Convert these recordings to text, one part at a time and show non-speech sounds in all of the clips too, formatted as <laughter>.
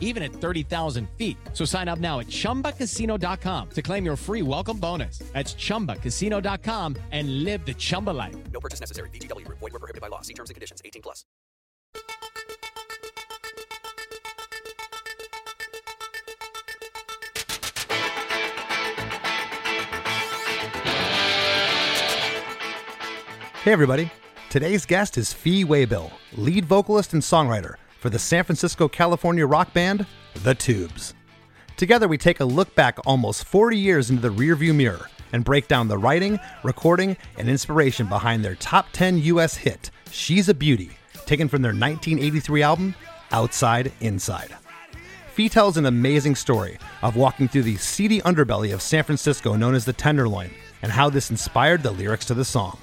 even at 30,000 feet. So sign up now at chumbacasino.com to claim your free welcome bonus. That's chumbacasino.com and live the Chumba life. No purchase necessary. VGW Group. Void were prohibited by law. See terms and conditions. 18 plus. Hey, everybody. Today's guest is Fee Waybill, lead vocalist and songwriter for the San Francisco, California rock band, The Tubes. Together, we take a look back almost 40 years into the rearview mirror and break down the writing, recording, and inspiration behind their top 10 US hit, She's a Beauty, taken from their 1983 album, Outside Inside. Fee tells an amazing story of walking through the seedy underbelly of San Francisco known as the Tenderloin and how this inspired the lyrics to the song.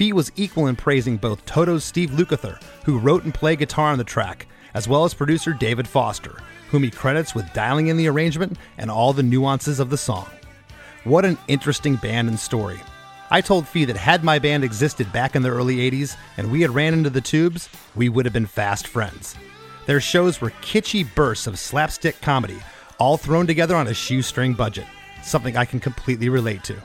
Fee was equal in praising both Toto's Steve Lukather, who wrote and played guitar on the track, as well as producer David Foster, whom he credits with dialing in the arrangement and all the nuances of the song. What an interesting band and story. I told Fee that had my band existed back in the early 80s and we had ran into the tubes, we would have been fast friends. Their shows were kitschy bursts of slapstick comedy, all thrown together on a shoestring budget, something I can completely relate to.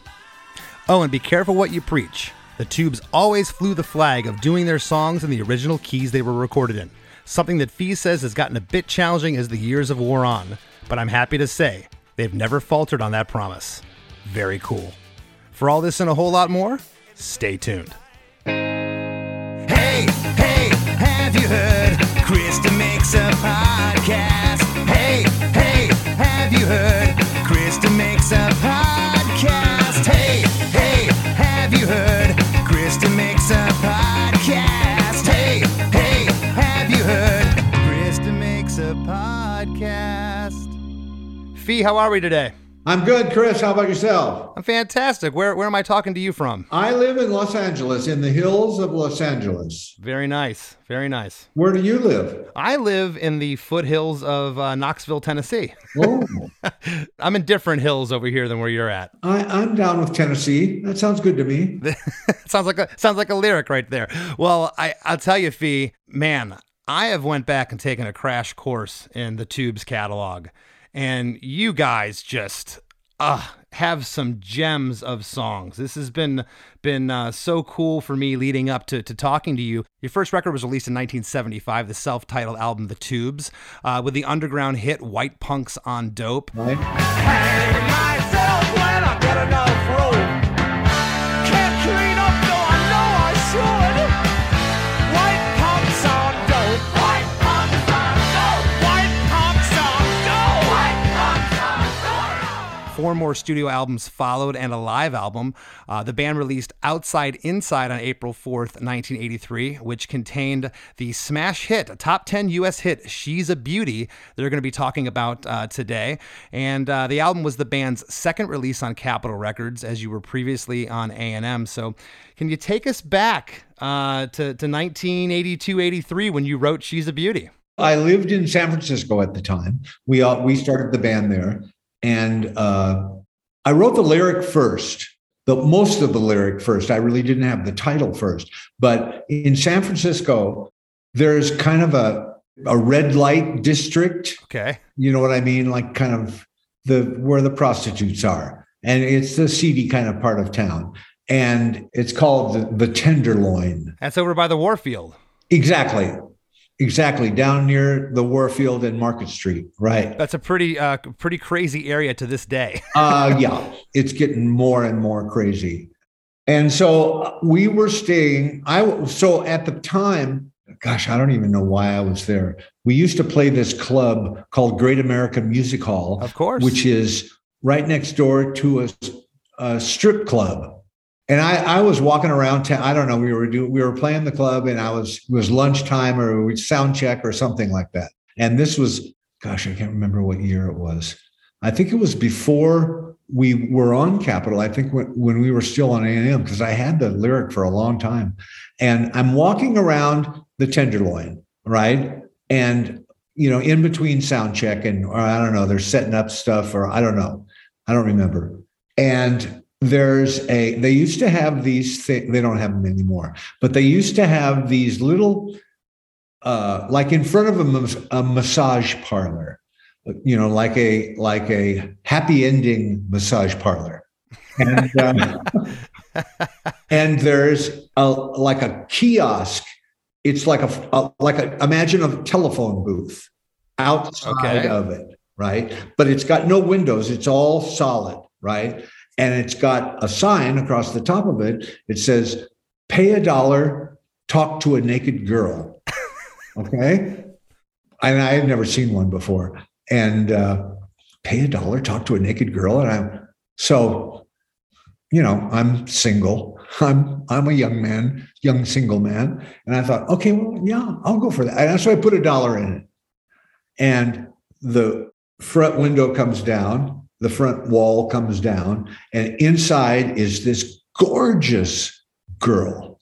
Oh, and be careful what you preach. The Tubes always flew the flag of doing their songs in the original keys they were recorded in, something that Fee says has gotten a bit challenging as the years have wore on, but I'm happy to say they've never faltered on that promise. Very cool. For all this and a whole lot more, stay tuned. How are we today? I'm good, Chris. How about yourself? I'm fantastic. Where, where am I talking to you from? I live in Los Angeles, in the hills of Los Angeles. Very nice. Very nice. Where do you live? I live in the foothills of uh, Knoxville, Tennessee. Oh, <laughs> I'm in different hills over here than where you're at. I, I'm down with Tennessee. That sounds good to me. <laughs> sounds like a sounds like a lyric right there. Well, I I'll tell you, Fee, man, I have went back and taken a crash course in the Tubes catalog, and you guys just uh have some gems of songs. This has been been uh, so cool for me leading up to, to talking to you. Your first record was released in 1975, the self-titled album The Tubes, uh, with the underground hit White Punks on Dope. Four more studio albums followed and a live album. Uh, the band released Outside Inside on April 4th, 1983, which contained the smash hit, a top 10 US hit, She's a Beauty, they're going to be talking about uh, today. And uh, the album was the band's second release on Capitol Records, as you were previously on A&M. So can you take us back uh, to, to 1982 83 when you wrote She's a Beauty? I lived in San Francisco at the time. We all, we started the band there, and uh, I wrote the lyric first. The most of the lyric first. I really didn't have the title first. But in San Francisco, there's kind of a a red light district. Okay. You know what I mean? Like kind of the where the prostitutes are, and it's the seedy kind of part of town. And it's called the, the Tenderloin. That's over by the Warfield. Exactly. Exactly. Down near the Warfield and Market Street. Right. That's a pretty uh, pretty crazy area to this day. <laughs> uh yeah. It's getting more and more crazy. And so uh, we were staying. I so at the time, gosh, I don't even know why I was there. We used to play this club called Great American Music Hall, Of course. which is right next door to a, a strip club. And I, I was walking around town. I don't know. We were doing, we were playing the club, and I was it was lunchtime or sound check or something like that. And this was, gosh, I can't remember what year it was. I think it was before we were on Capitol. I think when, when we were still on A&M because I had the lyric for a long time. And I'm walking around the tenderloin, right? And you know, in between sound check and or I don't know, they're setting up stuff, or I don't know, I don't remember. And there's a they used to have these things they don't have them anymore but they used to have these little uh like in front of a, a massage parlor you know like a like a happy ending massage parlor. And um, <laughs> and there's a like a kiosk. It's like a, a like a imagine a telephone booth outside Okay. of it right? But it's got no windows. It's all solid right and it's got a sign across the top of it. It says pay a dollar talk to a naked girl. <laughs> Okay? And i had never seen one before. And uh, pay a dollar talk to a naked girl? And i'm so you know i'm single. I'm i'm a young man young single man. And i thought okay well yeah i'll go for that. And so i put a dollar in it. And the front window comes down the front wall comes down and inside is this gorgeous girl.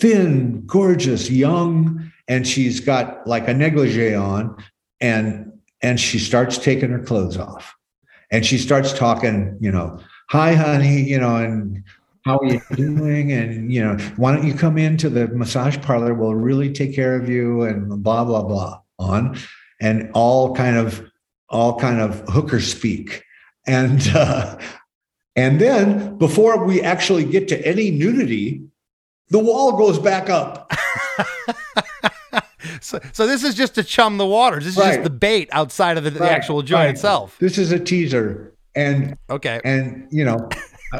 Thin gorgeous young and she's got like a negligee on and and she starts taking her clothes off. And she starts talking you know hi honey you know and how are you doing? And you know why don't you come into the massage parlor? We'll really take care of you and blah blah blah on. And all kind of all kind of hooker speak and uh, and then before we actually get to any nudity the wall goes back up <laughs> So, so this is just to chum the waters. This is Right. just the bait outside of the, the actual joint right. itself. this is a teaser and Okay. and you know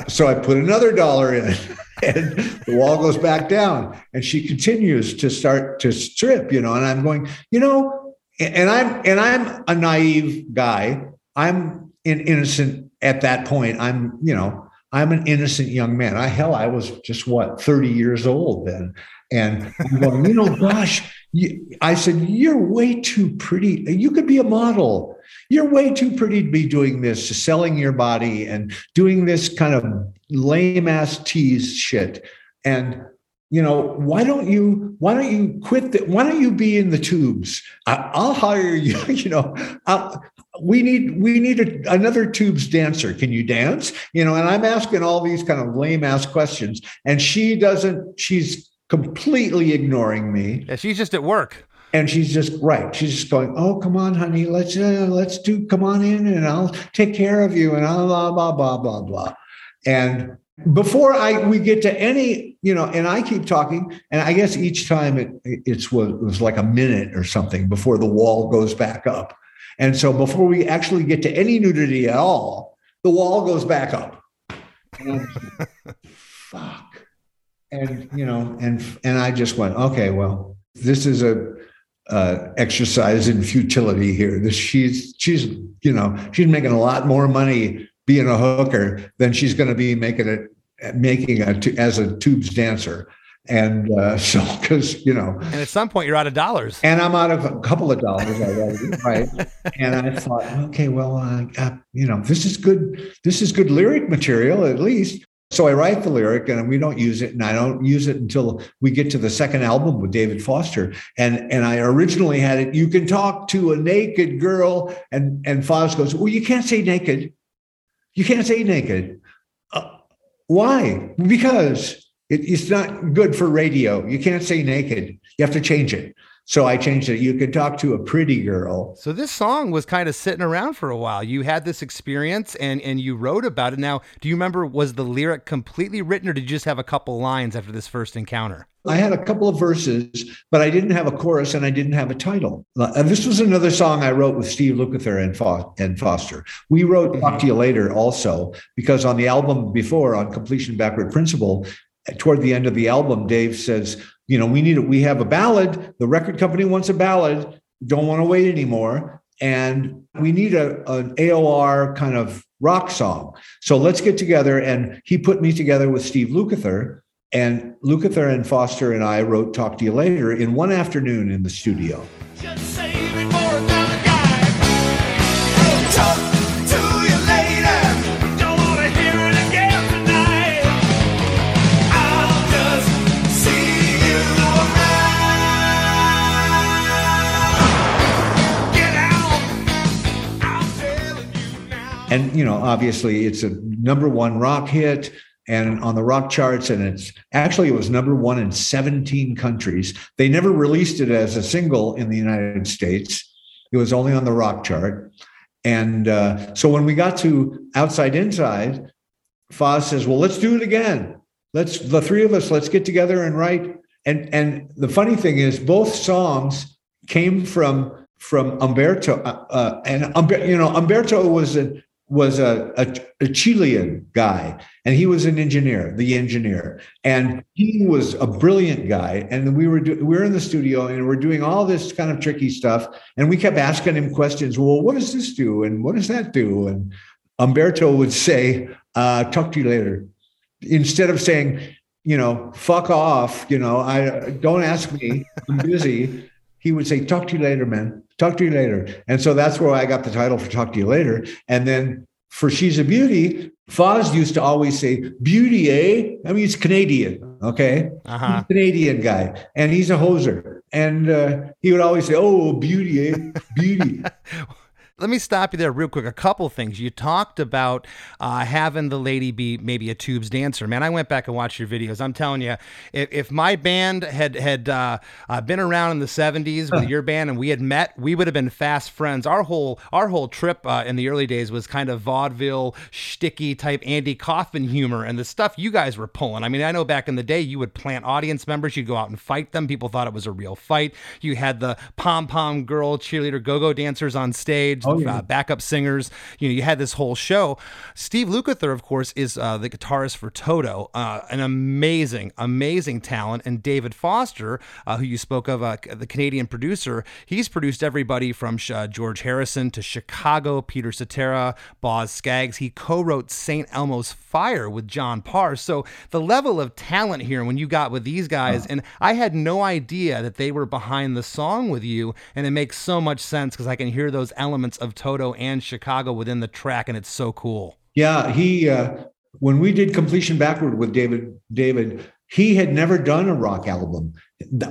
so i put another dollar in <laughs> and the wall goes back down and she continues to start to strip you know and i'm going you know and i'm and i'm a naive guy i'm in innocent at that point i'm you know i'm an innocent young man i hell i was just what 30 years old then and i'm going you know <laughs> gosh you, i said you're way too pretty you could be a model you're way too pretty to be doing this, selling your body and doing this kind of lame ass tease shit. And you know, why don't you why don't you quit the, why don't you be in the tubes? I, I'll hire you, <laughs> you know. I'll, we need we need a, another tubes dancer. Can you dance? You know, and I'm asking all these kind of lame ass questions, and she doesn't. She's completely ignoring me Yeah, she's just at work. and she's just right she's just going oh come on honey let's uh, let's do come on in and i'll take care of you and I'll blah blah blah blah blah and before i we get to any you know and i keep talking and i guess each time it it's was, it was like a minute or something before the wall goes back up and so before we actually get to any nudity at all the wall goes back up and <laughs> fuck and you know and and i just went okay well this is a uh, exercise in futility here. This she's she's you know she's making a lot more money being a hooker than she's going to be making it making a as a tubes dancer. And uh, <laughs> so because you know, And at some point, you're out of dollars. and I'm out of a couple of dollars already, <laughs> right? And I thought, okay, well, uh, uh, you know, this is good. This is good lyric material, at least. So I write the lyric, and we don't use it, and I don't use it until we get to the second album with David Foster. And and I originally had it. You can talk to a naked girl, and and Foster goes, well, you can't say naked. You can't say naked. Uh, why? Because it, it's not good for radio. You can't say naked. You have to change it. So I changed it. You can talk to a pretty girl. So this song was kind of sitting around for a while. You had this experience and and you wrote about it. Now, do you remember was the lyric completely written or did you just have a couple lines after this first encounter? I had a couple of verses, but I didn't have a chorus and I didn't have a title. And this was another song I wrote with Steve Lukather and, Fo- and Foster. We wrote Talk to You Later also, because on the album before, on Completion Backward Principle, toward the end of the album, Dave says, you know, we need, a, we have a ballad. The record company wants a ballad. Don't want to wait anymore. And we need a, an AOR kind of rock song. So let's get together. And he put me together with Steve Lukather. And Lukather and Foster and I wrote Talk to You Later in one afternoon in the studio. Just and you know, obviously, it's a number one rock hit and on the rock charts and it's actually it was number one in 17 countries. They never released it as a single in the united states. It was only on the rock chart. And uh, so when we got to outside inside foz says well let's do it again. Let's the three of us let's get together and write. And and the funny thing is both songs came from from umberto uh, uh, and Umber, you know umberto was a was a, a, a, Chilean guy, and he was an engineer, the engineer, and he was a brilliant guy. And we were do, we were in the studio, and we're doing all this kind of tricky stuff, and we kept asking him questions. Well, what does this do, and what does that do? And Umberto would say, uh, "Talk to you later," instead of saying, "You know, fuck off," you know, I don't ask me, I'm busy. he would say, "Talk to you later, man." Talk to you later. And so that's where I got the title for Talk to You Later. And then for She's a Beauty, Foz used to always say, Beauty, eh? I mean, he's Canadian, okay? Uh-huh. Canadian guy. And he's a hoser. And uh, he would always say, Oh, beauty, eh? Beauty. <laughs> let me stop you there real quick. A couple things. You talked about uh, having the lady be maybe a tubes dancer. Man, I went back and watched your videos. I'm telling you, if, if my band had had uh, uh, been around in the '70s with your band and we had met, we would have been fast friends. Our whole our whole trip uh, in the early days was kind of vaudeville, sticky type Andy Kaufman humor, and the stuff you guys were pulling. I mean, I know back in the day, you would plant audience members. You'd go out and fight them. People thought it was a real fight. You had the pom pom girl cheerleader go go dancers on stage oh, yeah. uh, backup singers. You know, you had this whole show. Steve Lukather, of course, is uh, the guitarist for Toto, uh, an amazing, amazing talent. And David Foster, uh, who you spoke of, uh, the Canadian producer, he's produced everybody from uh, George Harrison to Chicago, Peter Cetera, Boz Scaggs. He co-wrote St. Elmo's Fire with John Parr. So the level of talent here when you got with these guys, and I had no idea that they were behind the song with you, and it makes so much sense because I can hear those elements of Toto and Chicago within the track, and it's so cool. Yeah, he uh, when we did Completion Backward with David, David, he had never done a rock album.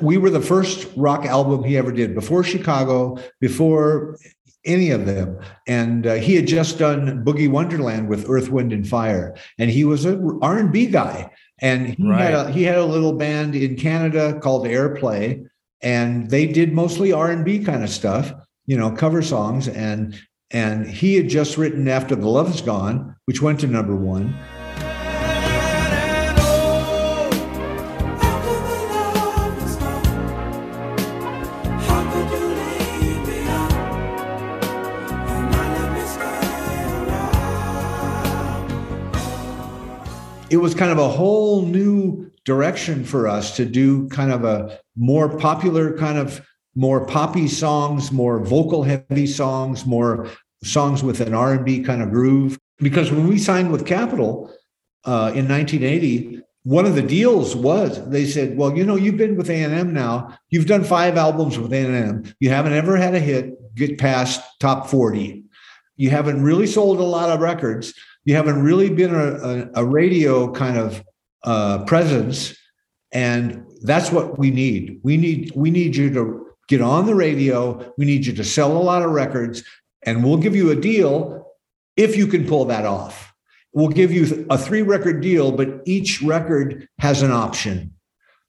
We were the first rock album he ever did before Chicago, before any of them. And uh, he had just done Boogie Wonderland with Earth, Wind, and Fire, and he was an R and B guy. And he right. had a, he had a little band in Canada called Airplay, and they did mostly R and B kind of stuff you know, cover songs. And and he had just written After the Love Is Gone, which went to number one. it was kind of a whole new direction for us to do kind of a more popular kind of more poppy songs, more vocal heavy songs, more songs with an R&B kind of groove. Because when we signed with Capitol uh, in 1980, one of the deals was they said, "Well, you know, you've been with A&M now. You've done five albums with A&M. You haven't ever had a hit get past top 40. You haven't really sold a lot of records. You haven't really been a, a, a radio kind of uh, presence, and that's what we need. We need we need you to get on the radio. We need you to sell a lot of records, and we'll give you a deal if you can pull that off. We'll give you a three record deal, but each record has an option.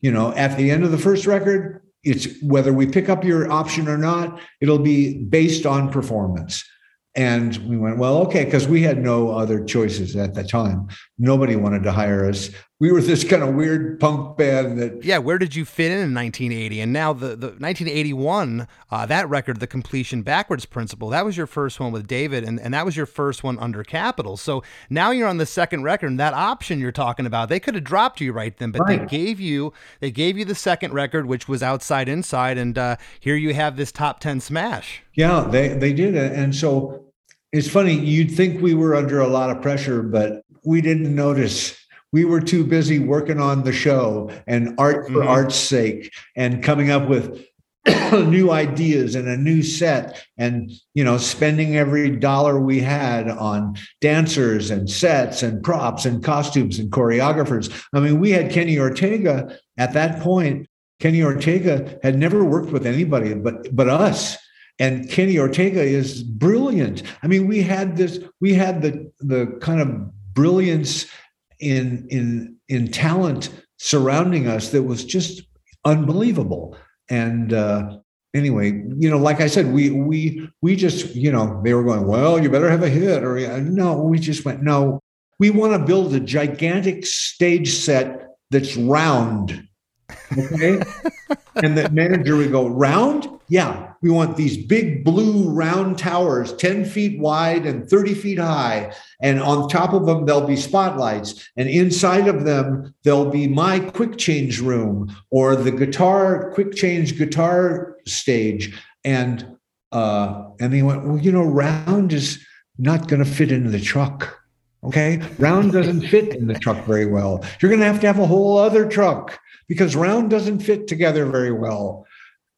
You know, at the end of the first record, it's whether we pick up your option or not, it'll be based on performance. And we went, well, okay, because we had no other choices at the time. Nobody wanted to hire us. We were this kind of weird punk band that. Yeah, where did you fit in in 1980? And now the, the 1981, uh, that record, The Completion Backwards Principle, that was your first one with David, and, and that was your first one under Capitol. So now you're on the second record, and that option you're talking about, they could have dropped you right then, but right. they gave you they gave you the second record, which was Outside Inside, and uh, here you have this top 10 smash. Yeah, they, they did. it And so it's funny, you'd think we were under a lot of pressure, but we didn't notice. We were too busy working on the show and art for mm-hmm. art's sake and coming up with <coughs> new ideas and a new set and you know spending every dollar we had on dancers and sets and props and costumes and choreographers i mean we had kenny ortega at that point kenny ortega had never worked with anybody but but us and Kenny Ortega is brilliant. I mean, we had this, we had the the kind of brilliance in in in talent surrounding us that was just unbelievable. And uh, anyway, you know, like I said, we we we just you know they were going, well, you better have a hit, or no, we just went, no, we want to build a gigantic stage set that's round. Okay. <laughs> and the manager would go, round? Yeah, we want these big blue round towers, 10 feet wide and 30 feet high. And on top of them, there'll be spotlights. And inside of them, there'll be my quick change room or the guitar, quick change guitar stage. And uh, and he went, Well, you know, round is not going to fit into the truck. Okay. Round doesn't <laughs> fit in the truck very well. You're going to have to have a whole other truck because round doesn't fit together very well.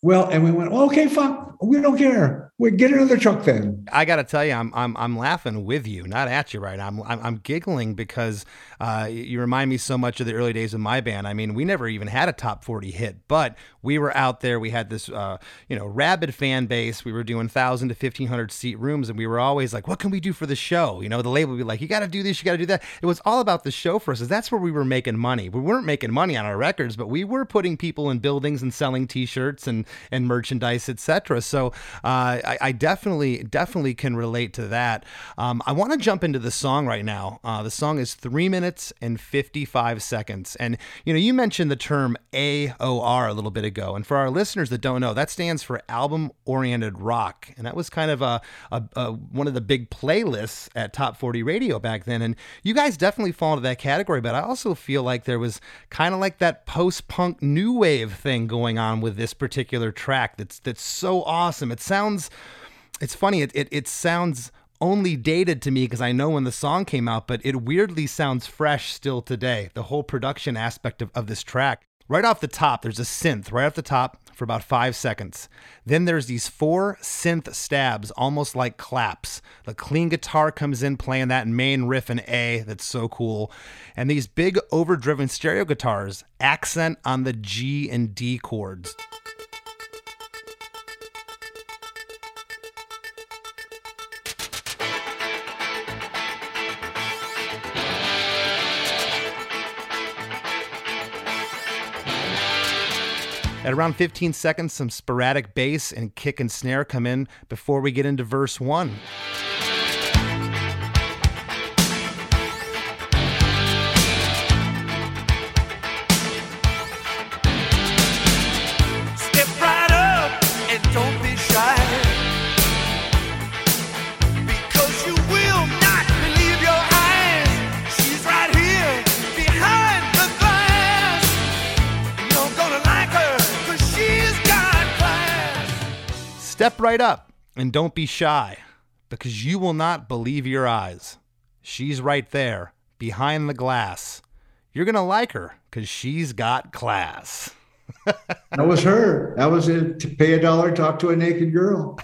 Well, and we went, okay, fuck, we don't care. We get another truck then. I got to tell you, I'm, I'm I'm laughing with you, not at you, right? I'm I'm, I'm giggling because uh, you remind me so much of the early days of my band. I mean, we never even had a top 40 hit, but we were out there. We had this, uh, you know, rabid fan base. We were doing thousand to fifteen hundred seat rooms, and we were always like, "What can we do for the show?" You know, the label would be like, "You got to do this, you got to do that." It was all about the show for us. That's where we were making money. We weren't making money on our records, but we were putting people in buildings and selling T-shirts and and merchandise, etc. So. Uh, I, I, definitely, definitely can relate to that. Um, I want to jump into the song right now. Uh, the song is three minutes and 55 seconds. And, you know, you mentioned the term AOR a little bit ago. And for our listeners that don't know, that stands for album oriented rock. And that was kind of a, a, a, one of the big playlists at Top 40 Radio back then. And you guys definitely fall into that category. But I also feel like there was kind of like that post punk new wave thing going on with this particular track that's, that's so awesome. It sounds it's funny. It, it, it sounds only dated to me because I know when the song came out, but it weirdly sounds fresh still today. The whole production aspect of, of this track. Right off the top, there's a synth right off the top for about five seconds. Then there's these four synth stabs, almost like claps. The clean guitar comes in playing that main riff in A, that's so cool. And these big overdriven stereo guitars accent on the G and D chords. At around 15 seconds, some sporadic bass and kick and snare come in before we get into verse 1. Step right up and don't be shy because you will not believe your eyes. She's right there behind the glass. You're going to like her because she's got class. <laughs> that was her. That was it. To pay a dollar, talk to a naked girl.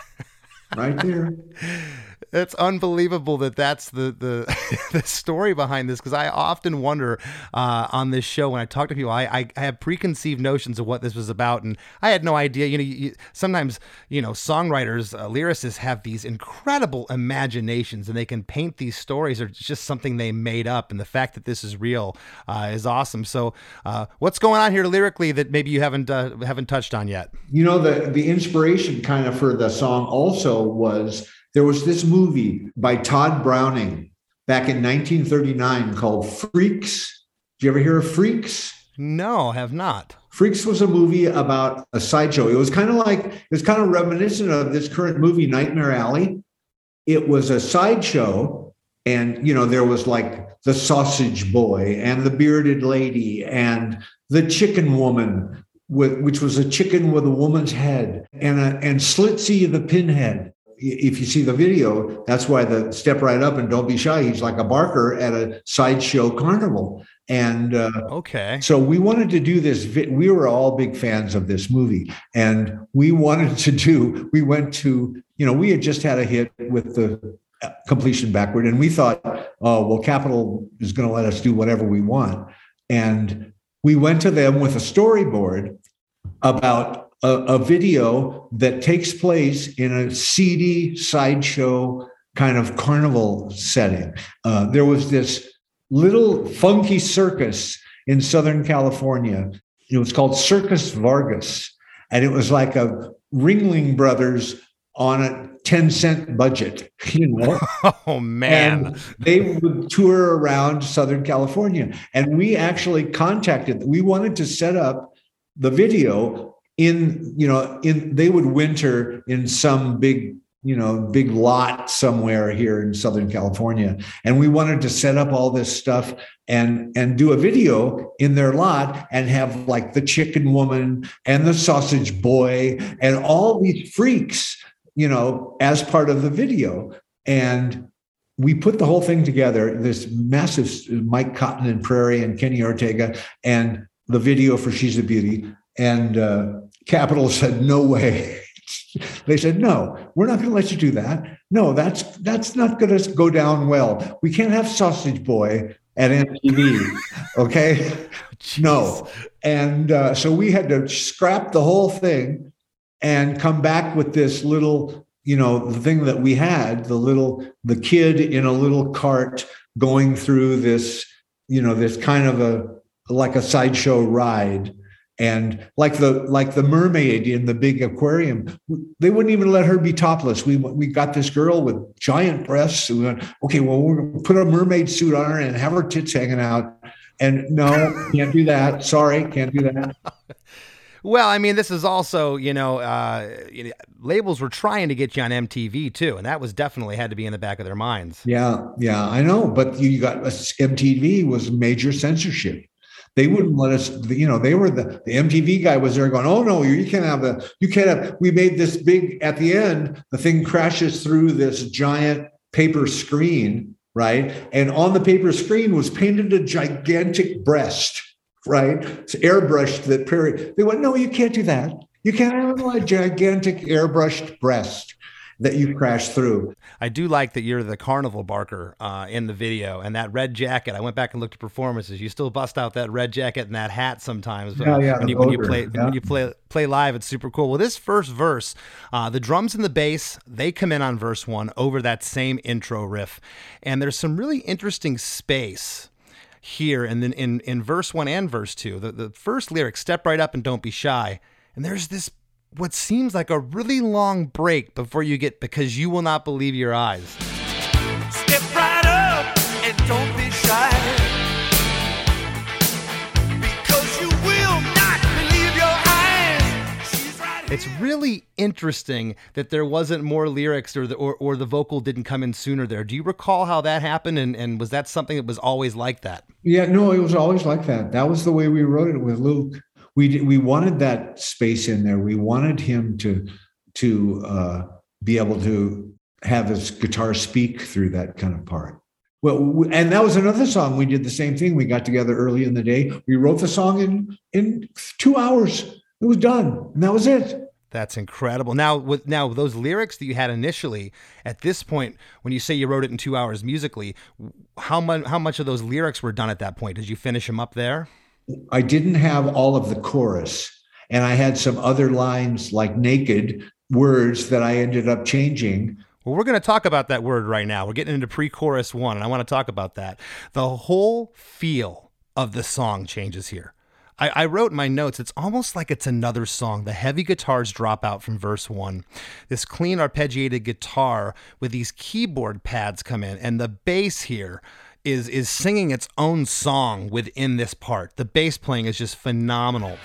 Right there. <laughs> it's unbelievable that that's the the, <laughs> the story behind this because I often wonder uh, on this show when I talk to people I, I, I have preconceived notions of what this was about and I had no idea you know you, sometimes you know songwriters uh, lyricists have these incredible imaginations and they can paint these stories or just something they made up and the fact that this is real uh, is awesome. So uh, what's going on here lyrically that maybe you haven't uh, haven't touched on yet? You know the the inspiration kind of for the song also was there was this movie by Tod Browning back in 1939 called Freaks. Did you ever hear of Freaks? No, have not. Freaks was a movie about a sideshow. It was kind of like it was kind of reminiscent of this current movie Nightmare Alley. It was a sideshow, and you know there was like the sausage boy and the bearded lady and the chicken woman, with, which was a chicken with a woman's head, and a, and Schlitzie the pinhead if you see the video, that's why the step right up and don't be shy. He's like a barker at a sideshow carnival. And uh, okay, so we wanted to do this. Vi- we were all big fans of this movie, and we wanted to do. We went to, you know, we had just had a hit with the completion backward, and we thought, oh, well, Capitol is going to let us do whatever we want, and we went to them with a storyboard about a, a video that takes place in a seedy sideshow kind of carnival setting. Uh, there was this little funky circus in Southern California. It was called Circus Vargas, and it was like a Ringling Brothers on a 10 cent budget, <laughs> you know. <laughs> Oh man. And they would tour around Southern California. And we actually contacted, we wanted to set up the video in, you know, in they would winter in some big you know, big lot somewhere here in Southern California. And we wanted to set up all this stuff and and do a video in their lot and have like the chicken woman and the sausage boy and all these freaks, you know, as part of the video. And we put the whole thing together, this massive Mike Cotton and Prairie and Kenny Ortega and the video for She's a Beauty. And uh, Capitol said, no way. They said, "No, we're not going to let you do that. No, that's that's not going to go down well. We can't have Sausage Boy at MTV, <laughs> okay? no." And uh, so we had to scrap the whole thing and come back with this little, you know, the thing that we had, the little the kid in a little cart going through this, you know, this kind of a like a sideshow ride and like the like the mermaid in the big aquarium they wouldn't even let her be topless. We we got this girl with giant breasts we went okay well we're going to put a mermaid suit on her and have her tits hanging out. And no can't do that. Sorry can't do that. <laughs> Well i mean this is also you know uh, labels were trying to get you on mtv too and that was definitely had to be in the back of their minds. Yeah yeah i know but you got mtv was major censorship they wouldn't let us, you know, they were the, the MTV guy was there going, oh no, you can't have the, you can't have, we made this big, at the end, the thing crashes through this giant paper screen, right? And on the paper screen was painted a gigantic breast, right? It's airbrushed that period. They went, no, you can't do that. You can't have a gigantic airbrushed breast that you crash through. I do like that you're the carnival barker uh, in the video and that red jacket. I went back and looked at performances. You still bust out that red jacket and that hat sometimes. Yeah, yeah, when, you, when you, play yeah. when you play play live, it's super cool. Well, this first verse, uh, the drums and the bass, they come in on verse one over that same intro riff, and there's some really interesting space here and then in, in verse one and verse two. The, the first lyric, step right up and don't be shy. And there's this what seems like a really long break before you get because you will not believe your eyes. Step right up and don't be shy. Because you will not believe your eyes. Right it's really interesting that there wasn't more lyrics or the or, or the vocal didn't come in sooner there. Do you recall how that happened and, and was that something that was always like that? Yeah, no, it was always like that. That was the way we wrote it with Luke we we wanted that space in there. We wanted him to to uh, be able to have his guitar speak through that kind of part. Well, and that was another song. We did the same thing. We got together early in the day. We wrote the song in in two hours. It was done, and that was it. That's incredible. Now, with now those lyrics that you had initially, at this point, when you say you wrote it in two hours musically, how much how much of those lyrics were done at that point? Did you finish them up there? I didn't have all of the chorus, and I had some other lines like naked words that I ended up changing. Well, we're going to talk about that word right now. We're getting into pre chorus one, and I want to talk about that. The whole feel of the song changes here. I, I, wrote in my notes, it's almost like it's another song. The heavy guitars drop out from verse one. This clean arpeggiated guitar with these keyboard pads come in, and the bass here is is singing its own song within this part. The bass playing is just phenomenal.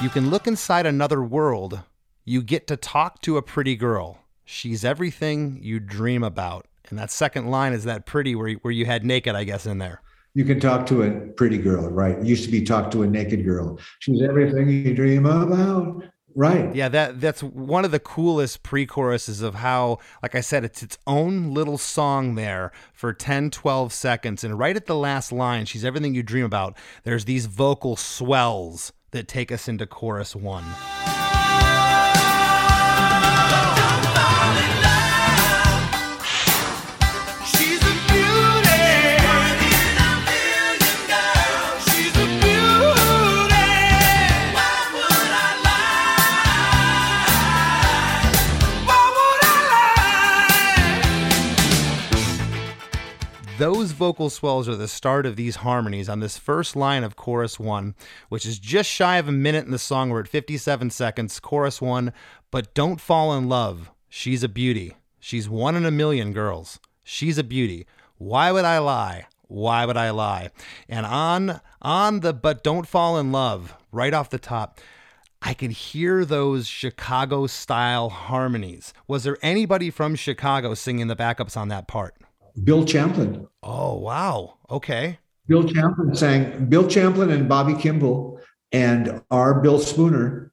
You can look inside another world. You get to talk to a pretty girl. She's everything you dream about. And that second line is that pretty where you, where you had naked, I guess, in there. You can talk to a pretty girl, right? You used to be talk to a naked girl. She's everything you dream about. Right. Yeah, that that's one of the coolest pre-choruses of how like I said it's its own little song there for 10 12 seconds and right at the last line she's everything you dream about. There's these vocal swells that take us into chorus 1. Those vocal swells are the start of these harmonies on this first line of chorus one, which is just shy of a minute in the song. We're at 57 seconds. Chorus one, but don't fall in love. She's a beauty. She's one in a million girls. She's a beauty. Why would I lie? Why would I lie? And on on the but don't fall in love, right off the top, I could hear those Chicago style harmonies. Was there anybody from Chicago singing the backups on that part? Bill Champlin. Oh, wow. Okay. Bill Champlin sang. Bill Champlin and Bobby Kimball and our Bill Spooner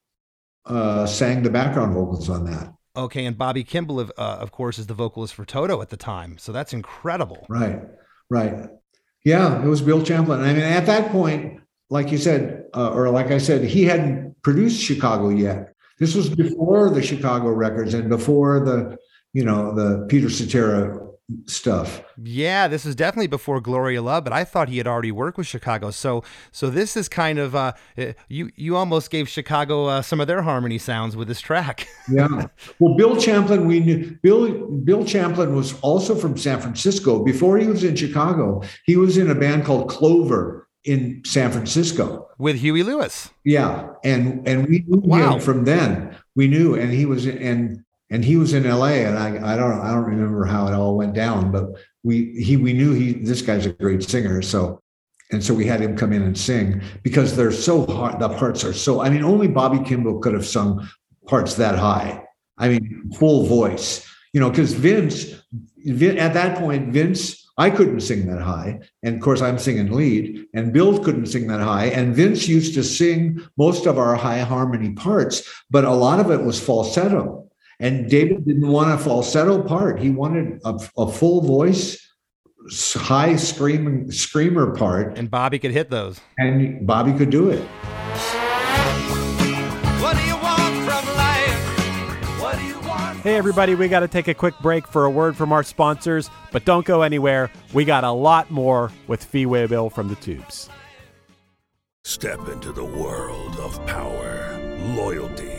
uh, sang the background vocals on that. Okay. And Bobby Kimball, of, uh, of course, is the vocalist for Toto at the time. So that's incredible. Right, right. Yeah, it was Bill Champlin. I mean, at that point, like you said, uh, or like I said, he hadn't produced Chicago yet. This was before the Chicago records and before the, you know, the Peter Cetera stuff. Yeah, this is definitely before Glory of Love, but I thought he had already worked with Chicago. So, so this is kind of uh, uh, you. You almost gave Chicago uh, some of their harmony sounds with this track. <laughs> Yeah. Well, Bill Champlin, we knew Bill. Bill Champlin was also from San Francisco. Before he was in Chicago, he was in a band called Clover in San Francisco. with Huey Lewis. Yeah, and and we knew Wow. him from then. We knew, and he was in and and he was in L.A. And I I don't I don't remember how it all went down, but we he we knew he this guy's a great singer. So and so we had him come in and sing because they're so hard. The parts are so. I mean, only Bobby Kimball could have sung parts that high. I mean, full voice. You know, because Vince, Vin, at that point, Vince, I couldn't sing that high, and of course, I'm singing lead, and Bill couldn't sing that high, and Vince used to sing most of our high harmony parts, but a lot of it was falsetto. And David didn't want a falsetto part; he wanted a, a full voice, high screaming screamer part, And Bobby could hit those. and Bobby could do it. What do you want from life? What do you want? Hey, everybody, we got to take a quick break for a word from our sponsors, but don't go anywhere. We got a lot more with Fee Waybill from the Tubes. Step into the world of power, loyalty,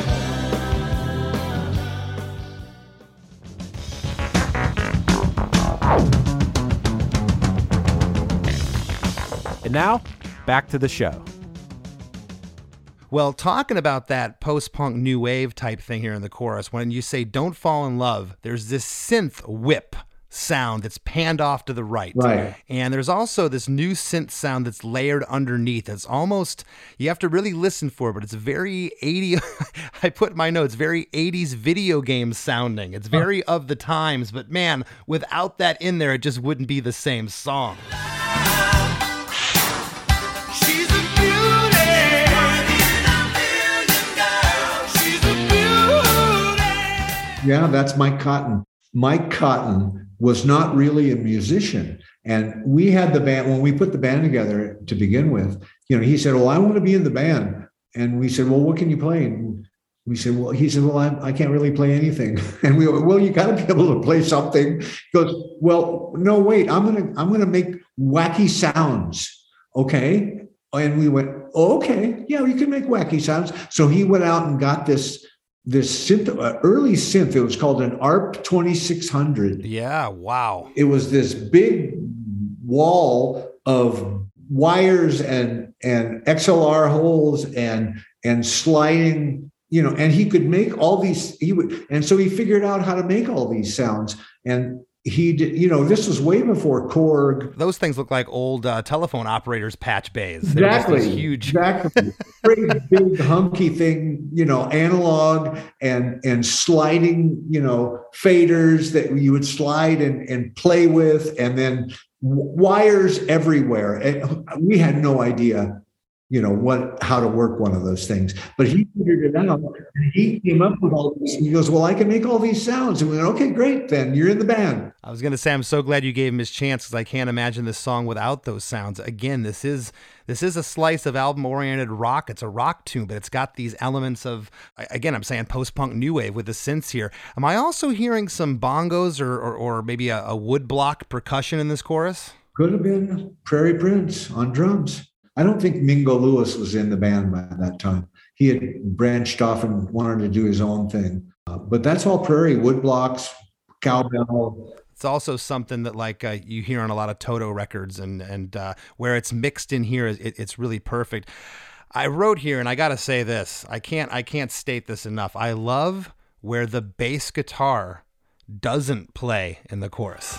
And now, back to the show. Well, talking about that post punk new wave type thing here in the chorus, when you say don't fall in love, there's this synth whip sound that's panned off to the right. Right. And there's also this new synth sound that's layered underneath. It's almost, you have to really listen for it, but it's very 80. <laughs> I put in my notes, very 80s video game sounding. It's very of the times, but man, without that in there, it just wouldn't be the same song. Yeah, that's Mike Cotton. Mike Cotton was not really a musician. And we had the band, when we put the band together to begin with, you know, he said, Well, I want to be in the band. And we said, Well, what can you play? And we said, Well, he said, Well, I, I can't really play anything. <laughs> And we went, Well, you got to be able to play something. He goes, Well, no, wait, I'm gonna, I'm gonna make wacky sounds. Okay. And we went, oh, okay, yeah, you can make wacky sounds. So he went out and got this this synth, uh, early synth. It was called an ARP 2600. Yeah, wow. It was this big wall of wires and and XLR holes and and sliding, you know, and he could make all these. He would, and so he figured out how to make all these sounds. And he did, you know, this was way before Korg. Those things look like old uh, telephone operators' patch bays. They were just Exactly. huge. Exactly. Great big hunky thing, you know, analog and and sliding, you know, faders that you would slide and, and play with, and then wires everywhere. And we had no idea, you know, what how to work one of those things. But he figured it out. And he came up with all this. He goes, Well, I can make all these sounds. And we went, okay, great, then you're in the band. I was gonna say I'm so glad you gave him his chance because I can't imagine this song without those sounds. Again, this is this is a slice of album-oriented rock. It's a rock tune, but it's got these elements of again I'm saying post-punk new wave with the synths here. Am I also hearing some bongos or or, or maybe a, a wood block percussion in this chorus? Could have been Prairie Prince on drums. I don't think Mingo Lewis was in the band by that time. He had branched off and wanted to do his own thing. Uh, but that's all Prairie woodblocks, cowbell. It's also something that like uh, you hear on a lot of Toto records, and and uh, where it's mixed in here, it, it's really perfect. I wrote here, and I gotta say this: I can't I can't state this enough. I love where the bass guitar doesn't play in the chorus.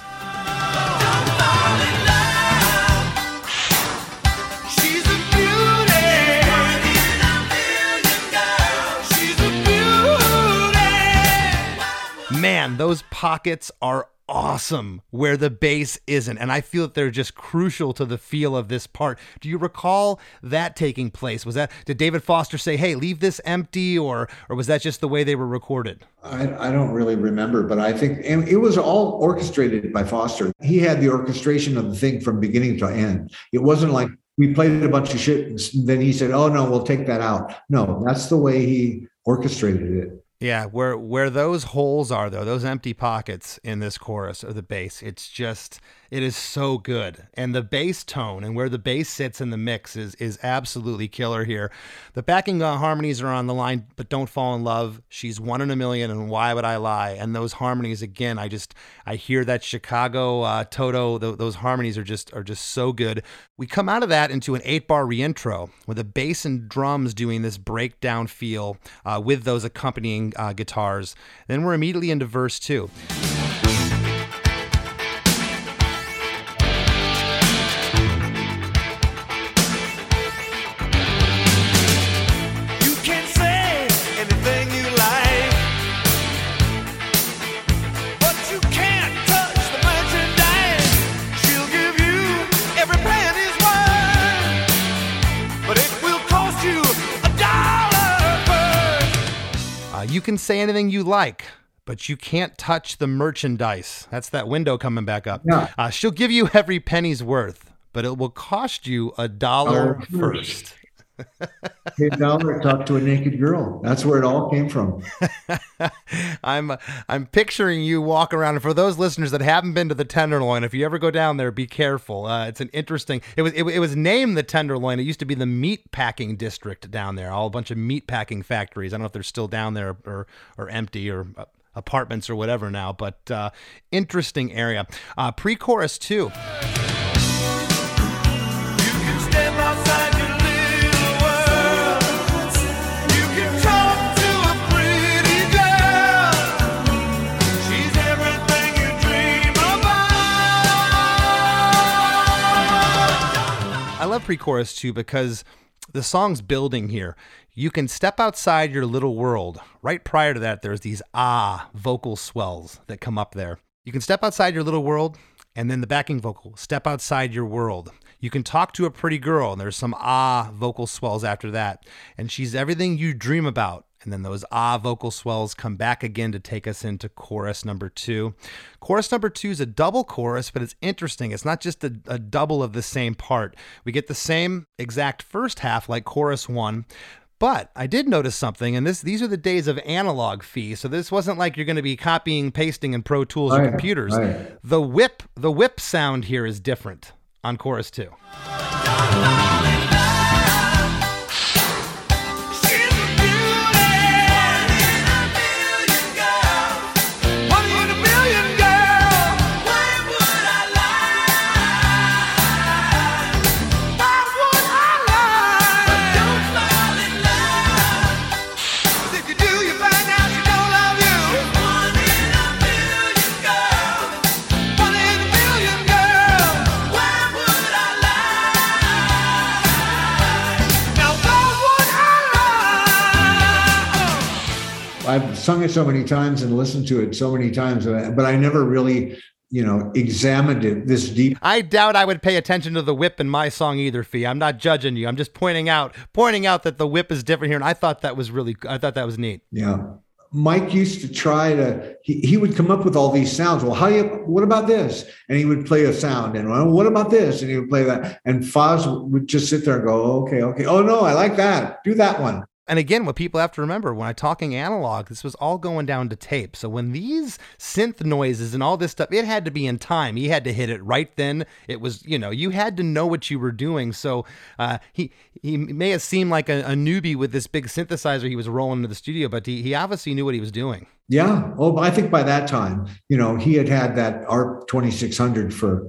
Man, those pockets are awesome where the bass isn't. And I feel that they're just crucial to the feel of this part. Do you recall that taking place? Was that did David Foster say, "Hey, leave this empty," or or was that just the way they were recorded? I, I don't really remember, but I think and it was all orchestrated by Foster. He had the orchestration of the thing from beginning to end. It wasn't like we played a bunch of shit and then he said, "Oh no, we'll take that out." No, that's the way he orchestrated it. Yeah, where where those holes are though, those empty pockets in this chorus of the bass, it's just it is so good. And the bass tone and where the bass sits in the mix is is absolutely killer here. The backing uh, harmonies are on the line, but don't fall in love. She's one in a million, and why would I lie? And those harmonies again, I just I hear that Chicago uh, Toto. Th- those harmonies are just are just so good. We come out of that into an eight bar reintro with the bass and drums doing this breakdown feel uh, with those accompanying uh, guitars. Then we're immediately into verse two. You can say anything you like, but you can't touch the merchandise. That's that window coming back up. Yeah. Uh, she'll give you every penny's worth, but it will cost you a dollar Oh, first. Hey, dollar talk to a naked girl. That's where it all came from. <laughs> I'm I'm picturing you walk around. And for those listeners that haven't been to the Tenderloin, if you ever go down there, be careful. Uh, it's an interesting. It was it, it was named the Tenderloin. It used to be the meat packing district down there. All a bunch of meat packing factories. I don't know if they're still down there or or empty or. Uh, Apartments or whatever now, but uh, interesting area. Uh, pre-chorus too. Love pre-chorus too because the song's building here. You can step outside your little world. Right prior to that, there's these ah vocal swells that come up there. You can step outside your little world, and then the backing vocal, step outside your world. You can talk to a pretty girl, and there's some ah vocal swells after that. And she's everything you dream about. And then those ah vocal swells come back again to take us into chorus number two. Chorus number two is a double chorus, but it's interesting. It's not just a, a double of the same part. We get the same exact first half like chorus one. But I did notice something, and this these are the days of analog fee. So this wasn't like you're going to be copying, pasting in Pro Tools or Right, computers. right. The whip, the whip sound here is different on chorus two. Sung it so many times and listened to it so many times, uh, but I never really, you know, examined it this deep. I doubt I would pay attention to the whip in my song either, Fee. I'm not judging you. I'm just pointing out pointing out that the whip is different here, and I thought that was really I thought that was neat. Yeah. Mike used to try to he, he would come up with all these sounds. Well, how do you what about this? And he would play a sound and well, what about this? And he would play that. And Foz would just sit there and go, okay, okay. Oh no, I like that. Do that one. And again, what people have to remember when I'm talking analog, this was all going down to tape. So when these synth noises and all this stuff, it had to be in time. He had to hit it right then. It was, you know, you had to know what you were doing. So uh, he he may have seemed like a, a, newbie with this big synthesizer he was rolling into the studio, but he, he obviously knew what he was doing. Yeah. Well, I think by that time, you know, he had had that ARP 2600 for,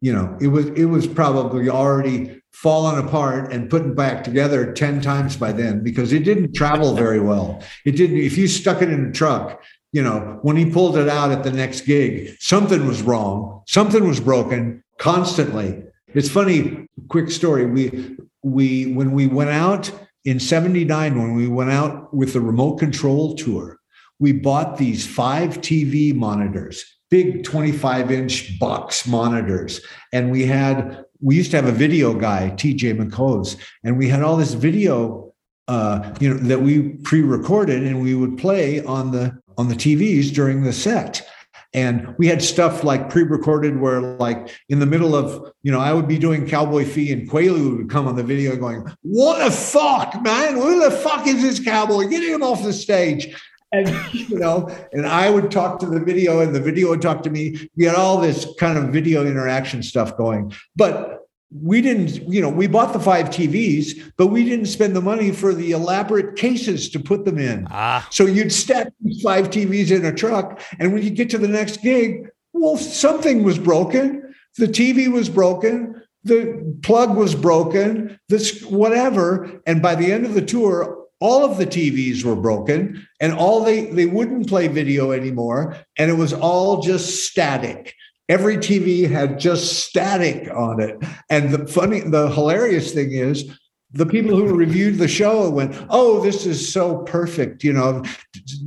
you know, it was it was probably already fallen apart and put back together 10 times by then because it didn't travel <laughs> very well. It didn't, if you stuck it in a truck, you know, when he pulled it out at the next gig, something was wrong, something was broken constantly. It's funny, quick story. We, we, when we went out in 79, when we went out with the remote control tour, we bought these five TV monitors, big 25 inch box monitors. And we had we used to have a video guy, TJ McCose, and we had all this video, uh, you know, that we pre-recorded and we would play on the on the TVs during the set. And we had stuff like pre-recorded where, like, in the middle of, you know, I would be doing Cowboy Fee and Quay Lewd would come on the video going, "What the fuck, man? Who the fuck is this cowboy? Get him off the stage!" And you know, and I would talk to the video, and the video would talk to me. We had all this kind of video interaction stuff going, but we didn't, you know, we bought the five TVs, but we didn't spend the money for the elaborate cases to put them in. Ah. So you'd stack these five TVs in a truck, and when you get to the next gig, well, something was broken. The TV was broken. The plug was broken. This whatever, and by the end of the tour, all of the TVs were broken and all they they wouldn't play video anymore and it was all just static. Every TV had just static on it. And the funny the hilarious thing is the people who reviewed the show went, "Oh, this is so perfect," you know,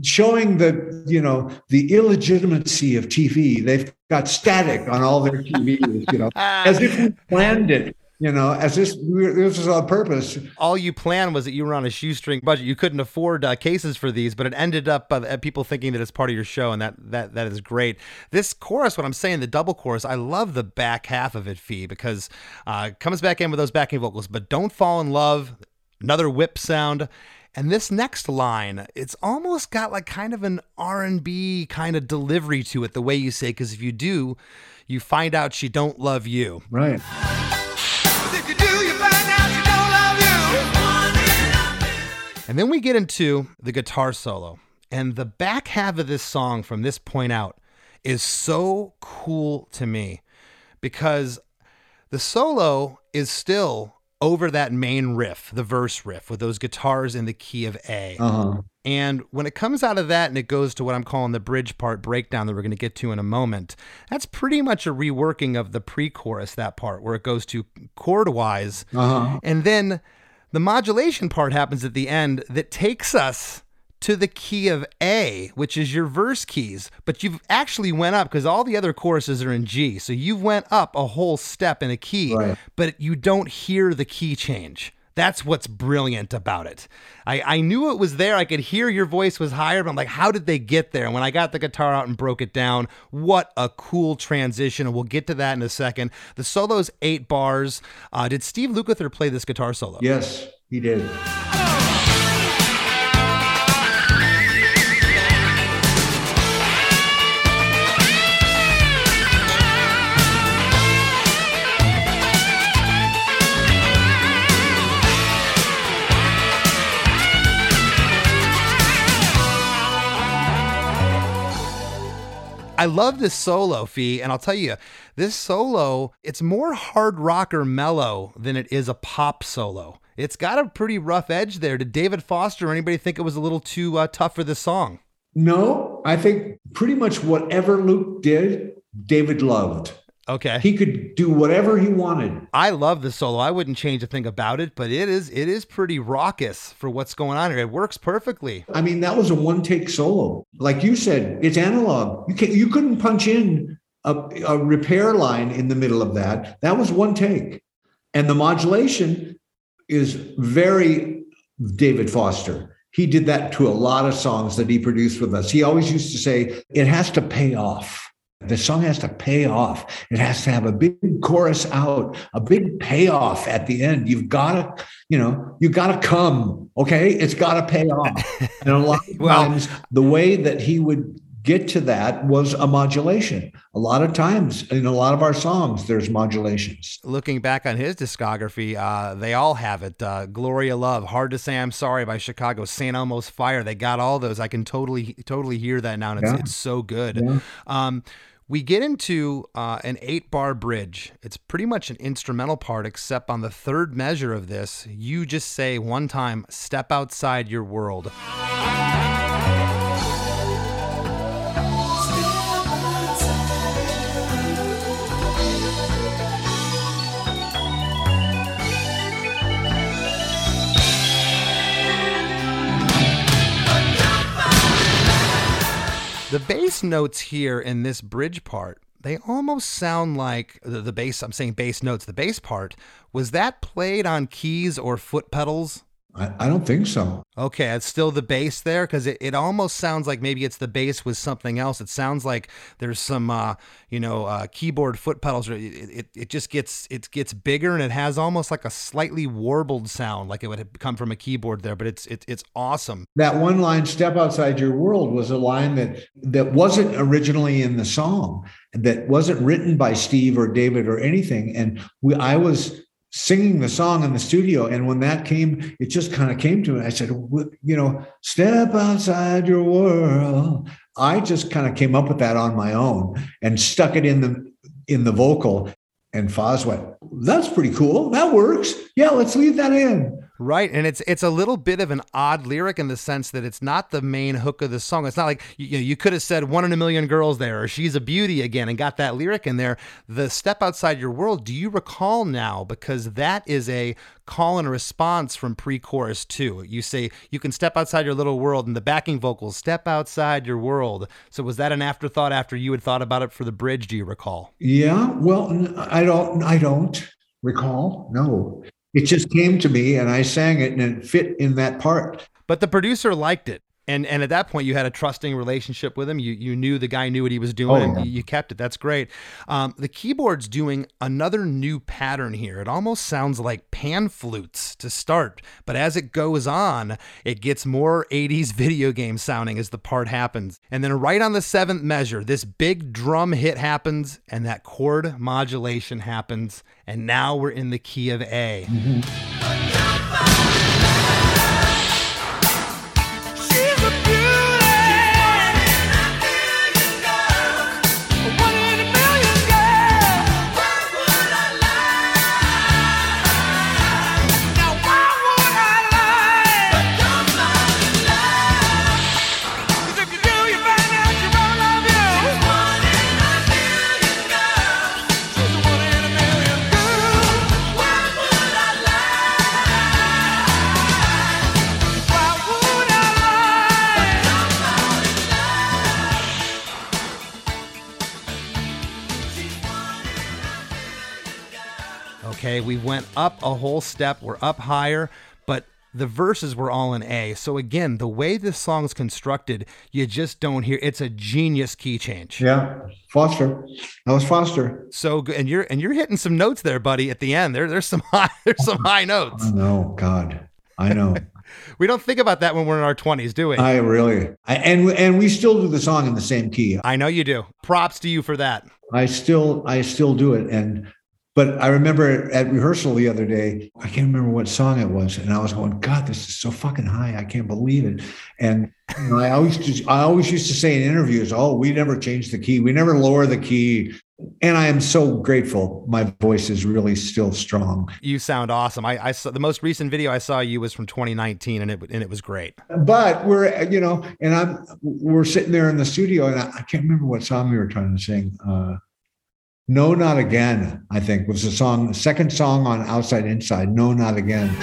showing the you know the illegitimacy of TV. They've got static on all their TVs, you know, <laughs> as if we planned it you know, as this this was on purpose. All you planned was that you were on a shoestring budget. You couldn't afford uh, cases for these, but it ended up uh, people thinking that it's part of your show, and that that that is great. This chorus, what I'm saying, the double chorus, I love the back half of it, Fee, because uh, comes back in with those backing vocals. But don't fall in love. Another whip sound. And this next line, it's almost got like kind of an R&B kind of delivery to it, the way you say, because if you do, you find out she don't love you. Right. And then we get into the guitar solo. And the back half of this song from this point out is so cool to me because the solo is still over that main riff, the verse riff, with those guitars in the key of A. Uh-huh. And when it comes out of that and it goes to what I'm calling the bridge part breakdown that we're going to get to in a moment, that's pretty much a reworking of the pre chorus, that part where it goes to chord wise. Uh-huh. And then the modulation part happens at the end that takes us to the key of A, which is your verse keys, but you've actually went up because all the other choruses are in G. So you've went up a whole step in a key, right. but you don't hear the key change. That's what's brilliant about it. I, I knew it was there. I could hear your voice was higher, but I'm like, how did they get there? And when I got the guitar out and broke it down, what a cool transition. And we'll get to that in a second. The solo's eight bars. Uh, did Steve Lukather play this guitar solo? Yes, he did. I love this solo, Fee, and I'll tell you, this solo, it's more hard rock or mellow than it is a pop solo. It's got a pretty rough edge there. Did David Foster or anybody think it was a little too uh, tough for this song? No, I think pretty much whatever Luke did, David loved. Okay. He could do whatever he wanted. I love the solo. I wouldn't change a thing about it, but it is it is pretty raucous for what's going on here. It works perfectly. I mean, that was a one take solo. Like you said, it's analog. You can you couldn't punch in a, a repair line in the middle of that. That was one take. And the modulation is very David Foster. He did that to a lot of songs that he produced with us. He always used to say, it has to pay off. The song has to pay off. It has to have a big chorus out, a big payoff at the end. You've got to, you know, you've got to come. Okay. It's got to pay off. And a lot of <laughs> Well- times, the way that he would get to that was a modulation. A lot of times in a lot of our songs, there's modulations. Looking back on his discography, uh, they all have it. Uh, Glory of Love, Hard to Say I'm Sorry by Chicago, St. Elmo's Fire. They got all those. I can totally totally hear that now, and it's, Yeah. it's so good. Yeah. Um, we get into uh, an eight bar bridge. It's pretty much an instrumental part, except on the third measure of this, you just say one time, step outside your world. The bass notes here in this bridge part, they almost sound like the, the bass. I'm saying bass notes. The bass part was that played on keys or foot pedals? I, I don't think so. Okay, it's still the bass there because it, it almost sounds like maybe it's the bass with something else. It sounds like there's some uh, you know uh, keyboard foot pedals. It, it it just gets it gets bigger and it has almost like a slightly warbled sound, like it would have come from a keyboard there. But it's it, it's awesome. That one line, step outside your world, was a line that that wasn't originally in the song, that wasn't written by Steve or David or anything. And we I was singing the song in the studio. And when that came, it just kind of came to me. I said, you know, step outside your world. I just kind of came up with that on my own and stuck it in the in the vocal. And Foz went, that's pretty cool. That works. Yeah, let's leave that in. Right, and it's it's a little bit of an odd lyric in the sense that it's not the main hook of the song. It's not like you, know you could have said "one in a million girls" there, or "she's a beauty" again, and got that lyric in there. The "step outside your world." Do you recall now? Because that is a call and response from pre-chorus too. You say you can step outside your little world, and the backing vocals "step outside your world." So was that an afterthought after you had thought about it for the bridge? Do you recall? Yeah, well, I don't, I don't recall. No, it just came to me, and I sang it, and it fit in that part. But the producer liked it. And and at that point, you had a trusting relationship with him. You you knew the guy knew what he was doing. Oh, and yeah. you, you kept it. That's great. Um, the keyboard's doing another new pattern here. It almost sounds like pan flutes to start, but as it goes on, it gets more 80s <laughs> video game sounding as the part happens. And then right on the seventh measure, this big drum hit happens, and that chord modulation happens. And now we're in the key of A. Okay, we went up a whole step. We're up higher, but the verses were all in A. So again, the way this song's constructed, you just don't hear. It's a genius key change. Yeah, Foster. That was Foster. So good, and you're and you're hitting some notes there, buddy. At the end, there there's some <laughs> high there's some high notes. Know, God, I know. <laughs> We don't think about that when we're in our 20s, do we? I really, I, and and we still do the song in the same key. I know you do. Props to you for that. I still, I still do it, and but I remember at rehearsal the other day, I can't remember what song it was, and I was going, God, this is so fucking high, I can't believe it. And you know, I always, just, I always used to say in interviews, oh, we never change the key, we never lower the key, and I am so grateful. My voice is really still strong. You sound awesome. I, I saw the most recent video I saw you was from 2019, and it and it was great. But we're, you know, and I'm, we're sitting there in the studio, and I, I can't remember what song we were trying to sing. Uh, No, Not Again, I think was the song, second song on Outside Inside. No, Not Again.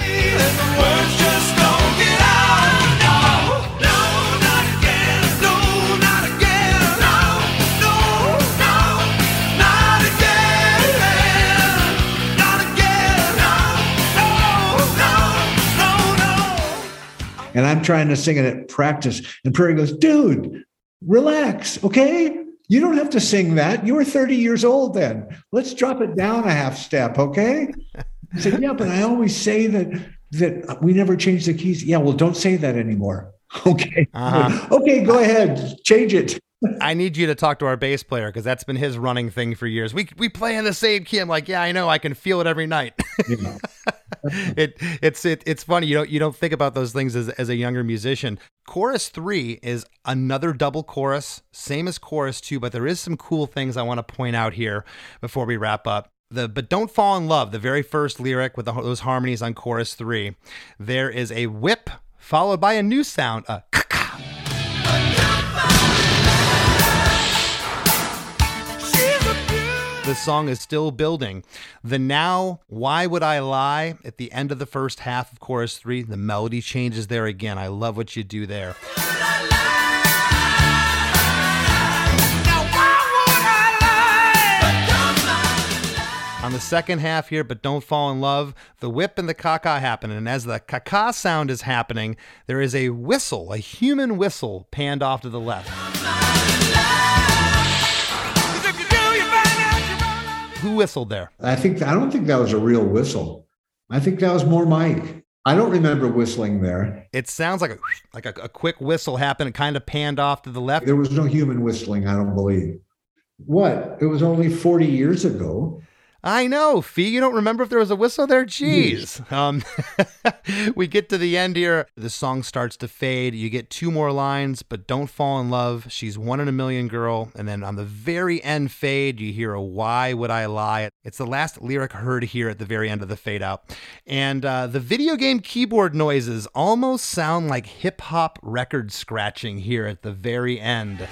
And I'm trying to sing it at practice. And Prairie goes, dude, relax, okay? You don't have to sing that. You were 30 years old then. Let's drop it down a half step, okay? I said, yeah, but I always say that that we never change the keys. Yeah, well, don't say that anymore. <laughs> Okay. Uh-huh. Okay, go ahead. Change it. I need you to talk to our bass player because that's been his running thing for years. We we play in the same key. I'm like, yeah, I know. I can feel it every night. <laughs> it it's it, it's funny. You don't you don't think about those things as as a younger musician. Chorus three is another double chorus, same as chorus two, but there is some cool things I want to point out here before we wrap up. The but don't fall in love. The very first lyric with the, those harmonies on chorus three, there is a whip followed by a new sound, a The song is still building. The now, why would I lie? At the end of the first half of chorus three, the melody changes there again. I love what you do there. On the second half here, but don't fall in love, the whip and the caca happen. And as the caca sound is happening, there is a whistle, a human whistle, panned off to the left. Who whistled there? I think I don't think that was a real whistle. I think that was more Mike. I don't remember whistling there. It sounds like a like a, a quick whistle happened and kind of panned off to the left. There was no human whistling, I don't believe. What? It was only 40 years ago. I know, Fee. You don't remember if there was a whistle there? Jeez. Um, <laughs> we get to the end here. The song starts to fade. You get two more lines, but don't fall in love. She's one in a million girl. And then on the very end fade, you hear a why would I lie? It's the last lyric heard here at the very end of the fade out. And uh, the video game keyboard noises almost sound like hip hop record scratching here at the very end.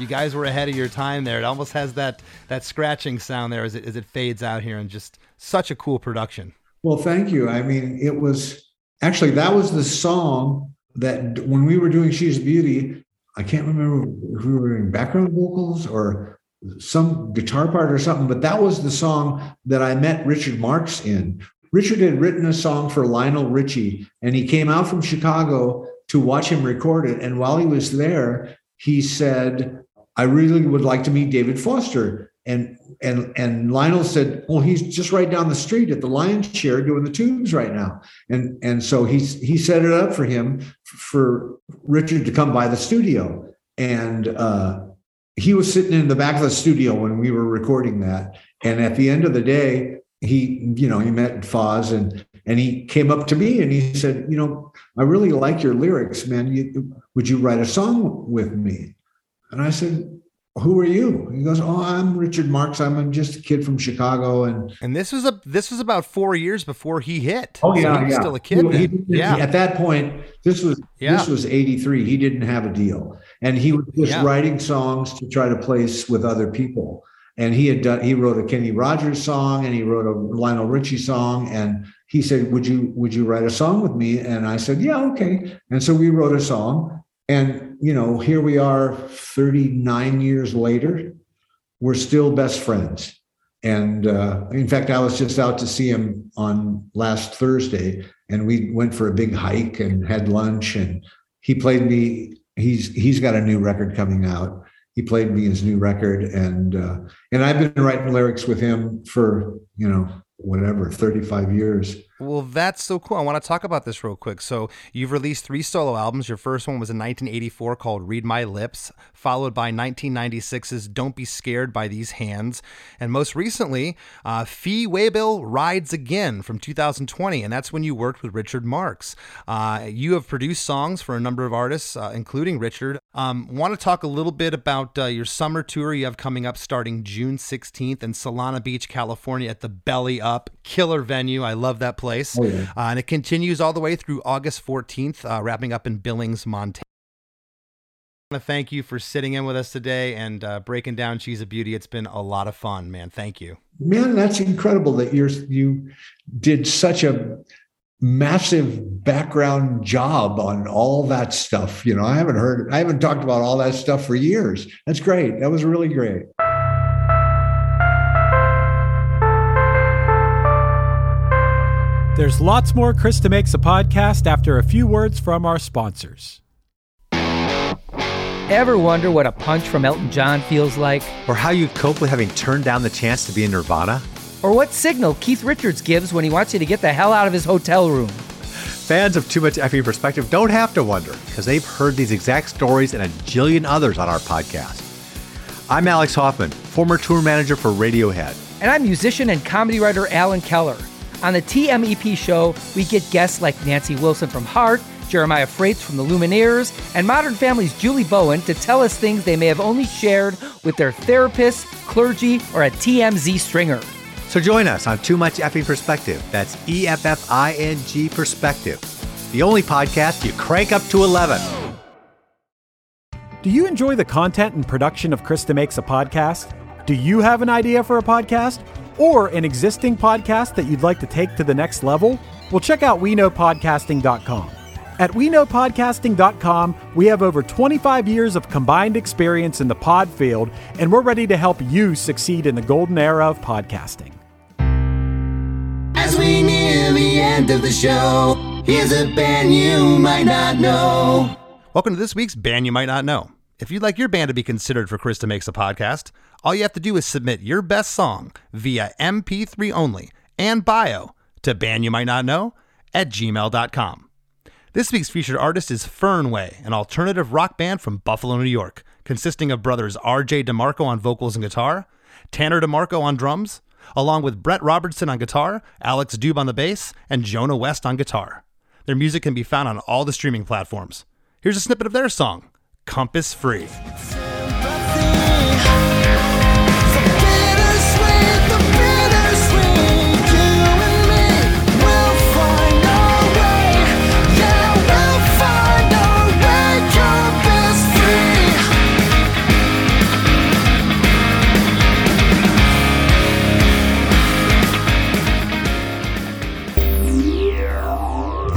You guys were ahead of your time there. It almost has that that scratching sound there as it as it fades out here, and just such a cool production. Well, thank you. I mean, it was actually that was the song that when we were doing "She's Beauty," I can't remember if we were doing background vocals or some guitar part or something, but that was the song that I met Richard Marx in. Richard had written a song for Lionel Richie, and he came out from Chicago to watch him record it. And while he was there, he said, I really would like to meet David Foster. And and and Lionel said, Well, he's just right down the street at the Lion's Share doing the tubes right now. And and so he's he set it up for him for Richard to come by the studio. And uh, he was sitting in the back of the studio when we were recording that. And at the end of the day, he, you know, he met Foz and and he came up to me and he said, you know, I really like your lyrics, man. You, would you write a song with me? And I said, who are you? He goes, oh, I'm Richard Marx. I'm just a kid from Chicago. And and this was a this was about four years before he hit. Oh yeah, so yeah. still a kid. He, he, yeah. At that point, this was Yeah. this was '83. He didn't have a deal, and he was just Yeah. writing songs to try to place with other people. And he had done. He wrote a Kenny Rogers song, and he wrote a Lionel Richie song. And he said, "Would you would you write a song with me?" And I said, "Yeah, okay." And so we wrote a song. And you know, here we are, 39 years later. We're still best friends. And uh, in fact, I was just out to see him on last Thursday, and we went for a big hike and had lunch. And he played me. He's he's got a new record coming out. He played me his new record, and uh, and I've been writing lyrics with him for you know whatever 35 years. Well, that's so cool. I want to talk about this real quick. So, you've released three solo albums. Your first one was in 1984 called Read My Lips, followed by 1996's Don't Be Scared by These Hands. And most recently, uh, Fee Waybill Rides Again from 2020. And that's when you worked with Richard Marx. Uh, you have produced songs for a number of artists, uh, including Richard. Um, want to talk a little bit about uh, your summer tour you have coming up starting June 16th in Solana Beach, California at the Belly Up. Killer venue. I love that place. Place. Oh, yeah. Uh, and it continues all the way through August 14th, uh, wrapping up in Billings, Montana. I want to thank you for sitting in with us today and uh, breaking down She's a Beauty. It's been a lot of fun, man. Thank you. Man, that's incredible that you're you did such a massive background job on all that stuff. You know, I haven't heard, I haven't talked about all that stuff for years. That's great. That was really great. There's lots more Chris DeMakes a Podcast after a few words from our sponsors. Ever wonder what a punch from Elton John feels like? Or how you'd cope with having turned down the chance to be in Nirvana? Or what signal Keith Richards gives when he wants you to get the hell out of his hotel room? Fans of Too Much Effing Perspective don't have to wonder because they've heard these exact stories and a jillion others on our podcast. I'm Alex Hoffman, former tour manager for Radiohead. And I'm musician and comedy writer Alan Keller. On the TMEP show, we get guests like Nancy Wilson from Heart, Jeremiah Fraites from the Lumineers, and Modern Family's Julie Bowen to tell us things they may have only shared with their therapist, clergy, or a TMZ stringer. So join us on Too Much Effing Perspective. That's E F F I N G Perspective. The only podcast you crank up to 11. Do you enjoy the content and production of Chris DeMakes a Podcast? Do you have an idea for a podcast? Or an existing podcast that you'd like to take to the next level? Well, check out WeKnowPodcasting.com. At WeKnowPodcasting.com, we have over 25 years of combined experience in the pod field, and we're ready to help you succeed in the golden era of podcasting. As we near the end of the show, here's a band you might not know. Welcome to this week's Band You Might Not Know. If you'd like your band to be considered for Chris DeMakes a Podcast, all you have to do is submit your best song via MP3 only and bio to band you might not know at gmail.com. This week's featured artist is Fernway, an alternative rock band from Buffalo, New York, consisting of brothers RJ DeMarco on vocals and guitar, Tanner DeMarco on drums, along with Brett Robertson on guitar, Alex Dube on the bass, and Jonah West on guitar. Their music can be found on all the streaming platforms. Here's a snippet of their song, Compass Free.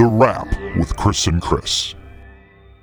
The Wrap with Chris and Chris.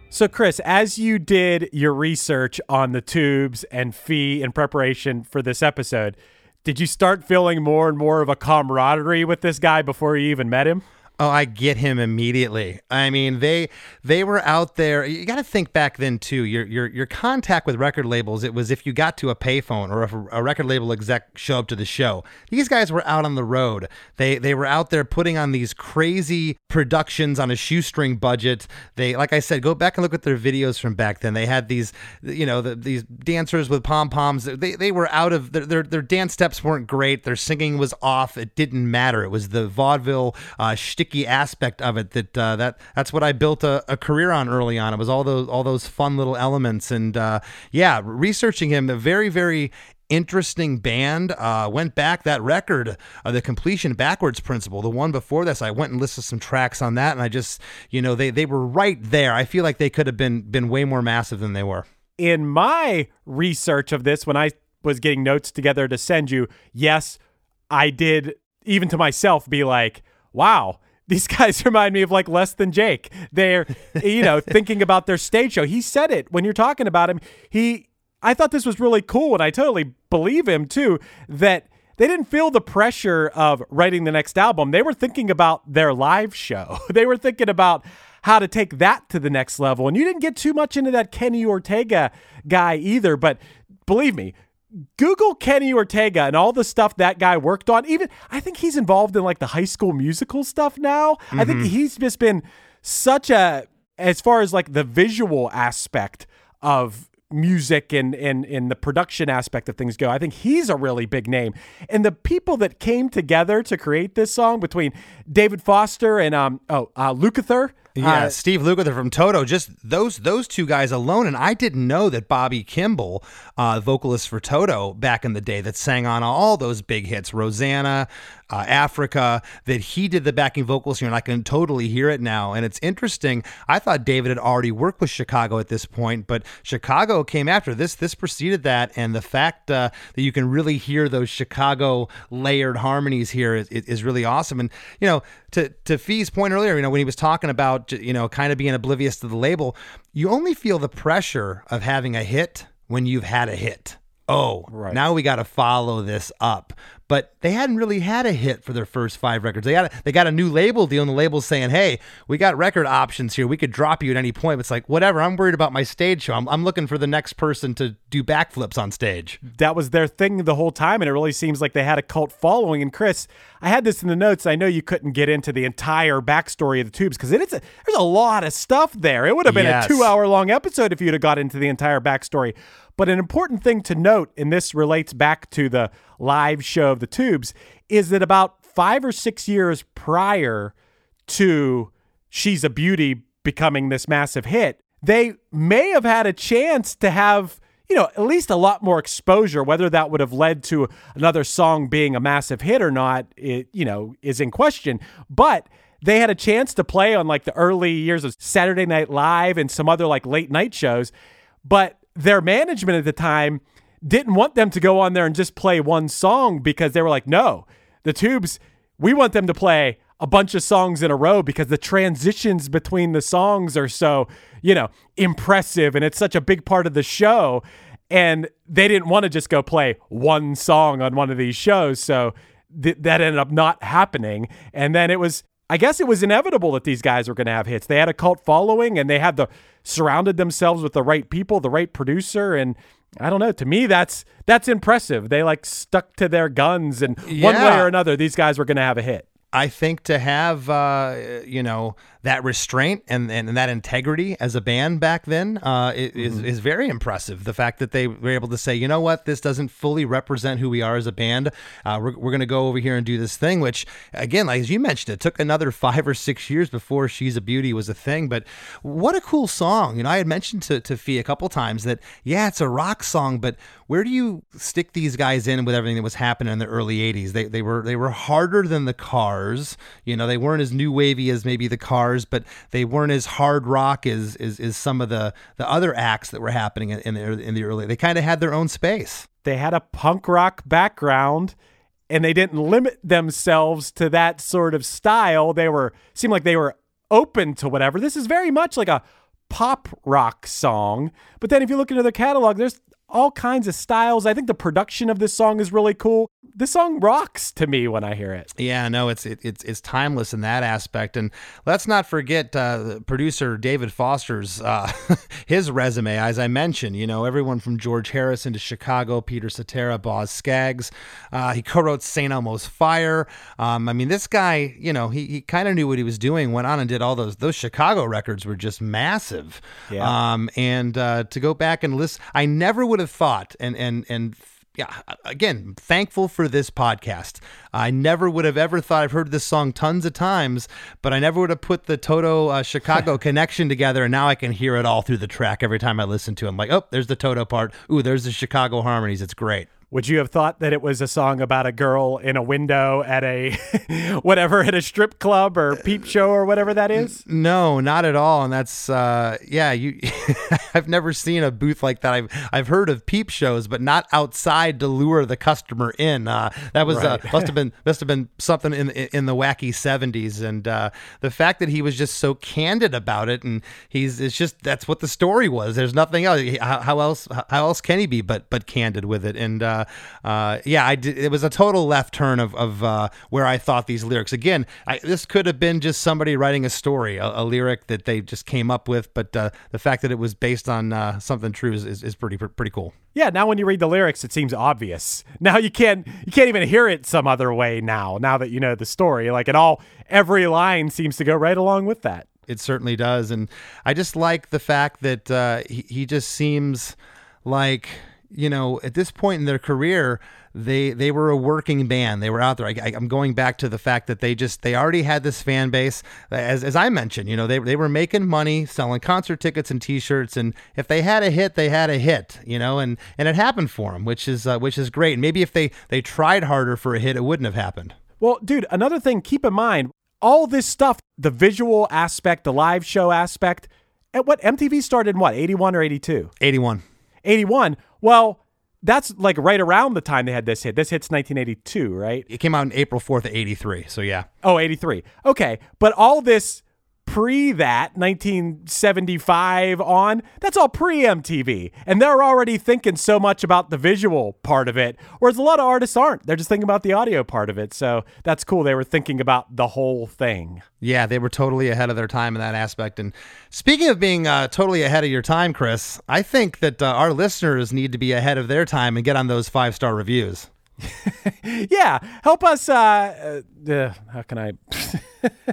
So, Chris, as you did your research on the tubes and fee in preparation for this episode, did you start feeling more and more of a camaraderie with this guy before you even met him? Oh, I get him immediately. I mean, they they were out there. You got to think back then too. Your your your contact with record labels. It was if you got to a payphone or if a record label exec show up to the show. These guys were out on the road. They they were out there putting on these crazy productions on a shoestring budget. They like I said, go back and look at their videos from back then. They had these you know the, these dancers with pom poms. They they were out of their, their their dance steps weren't great. Their singing was off. It didn't matter. It was the vaudeville uh, shticky aspect of it that uh, that that's what I built a, a, career on early on. It was all those all those fun little elements, and uh, yeah, researching him, a very very interesting band. Uh, went back that record, uh, the completion backwards principle, the one before this. I went and listed some tracks on that, and I just you know they they were right there. I feel like they could have been been way more massive than they were. In my research of this, when I was getting notes together to send you, yes, I did even to myself be like, wow these guys <laughs> remind me of like less than Jake. They're, you know, <laughs> thinking about their stage show. He said it when you're talking about him. He, I thought this was really cool, and I totally believe him too. That they didn't feel the pressure of writing the next album. They were thinking about their live show. <laughs> They were thinking about how to take that to the next level. And you didn't get too much into that Kenny Ortega guy either, but believe me, Google Kenny Ortega and all the stuff that guy worked on. Even I think he's involved in like the high school musical stuff now. Mm-hmm. I think he's just been such a as far as like the visual aspect of music and and and the production aspect of things go. I think he's a really big name. And the people that came together to create this song between David Foster and um oh uh Lukather, Yeah, Uh, Steve Lukather from Toto. Just those those two guys alone, and I didn't know that Bobby Kimball, uh, vocalist for Toto back in the day, that sang on all those big hits, Rosanna, uh, Africa, that he did the backing vocals here, and I can totally hear it now. And it's interesting. I thought David had already worked with Chicago at this point, but Chicago came after this. This preceded that, and the fact uh, that you can really hear those Chicago layered harmonies here is, is really awesome. And you know, to to Fee's point earlier, you know, when he was talking about you know kind of being oblivious to the label, you only feel the pressure of having a hit when you've had a hit. Oh, Right. now we got to follow this up. But they hadn't really had a hit for their first five records. They got a, they got a new label deal, and the label's saying, "Hey, we got record options here. We could drop you at any point." But It's like whatever. I'm worried about my stage show. I'm, I'm looking for the next person to do backflips on stage. that was their thing the whole time, and it really seems like they had a cult following. And Chris, I had this in the notes. I know you couldn't get into the entire backstory of the Tubes because it's a, there's a lot of stuff there. It would have been Yes. a two-hour long episode if you'd have got into the entire backstory. But an important thing to note, and this relates back to the live show of the Tubes, is that about five or six years prior to She's a Beauty becoming this massive hit, they may have had a chance to have, you know, at least a lot more exposure. Whether that would have led to another song being a massive hit or not, it, you know, is in question. But they had a chance to play on like the early years of Saturday Night Live and some other like late night shows. But their management at the time didn't want them to go on there and just play one song because they were like, no, the tubes, we want them to play a bunch of songs in a row because the transitions between the songs are so, you know, impressive and it's such a big part of the show. And they didn't want to just go play one song on one of these shows. So th- that ended up not happening. And then it was, I guess it was inevitable that these guys were going to have hits. They had a cult following and they had the surrounded themselves with the right people, the right producer. And I don't know. To me, that's that's impressive. They like stuck to their guns, and one way or another, these guys were going to have a hit. I think to have uh, you know that restraint and, and that integrity as a band back then uh, is Mm-hmm. is very impressive. The fact that they were able to say, you know what, this doesn't fully represent who we are as a band. Uh, we're we're going to go over here and do this thing. Which again, like as you mentioned, it took another five or six years before "She's a Beauty" was a thing. But what a cool song! You know, I had mentioned to to Fee a couple times that yeah, it's a rock song, but where do you stick these guys in with everything that was happening in the early '80s? They they were they were harder than the Cars. You know, they weren't as new wavy as maybe the Cars, but they weren't as hard rock as as, as some of the the other acts that were happening in, the in the early. They kind of had their own space. They had a punk rock background, and they didn't limit themselves to that sort of style. They were seemed like they were open to whatever. This is very much like a pop rock song. But then if you look into their catalog, there's all kinds of styles. I think the production of this song is really cool. This song rocks to me when I hear it. Yeah, no, it's it, it's it's timeless in that aspect, and let's not forget uh, producer David Foster's uh, <laughs> his resume. As I mentioned, you know, everyone from George Harrison to Chicago, Peter Cetera, Boz Scaggs. Uh, he co-wrote St. Elmo's Fire. Um, I mean, this guy, you know, he, he kind of knew what he was doing. Went on and did all those those Chicago records were just massive. Yeah. Um, and uh, to go back and listen, I never would have thought, and and and yeah, again, thankful for this podcast. I never would have ever thought I've heard this song tons of times, but I never would have put the Toto uh, Chicago <laughs> connection together. And now I can hear it all through the track every time I listen to it. I'm like, oh, there's the Toto part. Ooh, there's the Chicago harmonies. It's great. Would you have thought that it was a song about a girl in a window at a <laughs> whatever at a strip club or peep show or whatever that is? No, not at all. And that's uh yeah, you <laughs> I've never seen a booth like that. I've I've heard of peep shows, but not outside to lure the customer in. Uh that was uh, must have been <laughs> must have been something in in the wacky 70s and uh the fact that he was just so candid about it and he's it's just that's what the story was. There's nothing else. How, how else how else can he be but but candid with it? And uh uh yeah, I did, it was a total left turn of of uh where I thought these lyrics. Again, I, this could have been just somebody writing a story, a, a lyric that they just came up with, but uh, the fact that it was based on uh, something true is, is, is pretty pretty cool. Yeah, now when you read the lyrics, it seems obvious. <laughs> Now you can't you can't even hear it some other way now. Now that you know the story, like it all every line seems to go right along with that. It certainly does, and I just like the fact that uh, he he just seems like you know, at this point in their career, they they were a working band. They were out there. I, I'm going back to the fact that they just they already had this fan base. As as I mentioned, you know, they they were making money selling concert tickets and T-shirts, and if they had a hit, they had a hit. You know, and and it happened for them, which is uh, which is great. And maybe if they they tried harder for a hit, it wouldn't have happened. Well, dude, another thing, keep in mind, all this stuff, the visual aspect, the live show aspect, at what MTV started in what, 81 or 82? 81. 81. Well, that's like right around the time they had this hit. This hit's 1982, right? It came out on April 4th of 83. So yeah. Oh, 83. Okay. But all this pre that 1975 on that's all pre MTV and they're already thinking so much about the visual part of it whereas a lot of artists aren't. They're just thinking about the audio part of it. So that's cool. They were thinking about the whole thing. Yeah they were totally ahead of their time in that aspect. And speaking of being uh, totally ahead of your time Chris I think that uh, our listeners need to be ahead of their time and get on those five star reviews. <laughs> Yeah help us uh, uh how can I <laughs>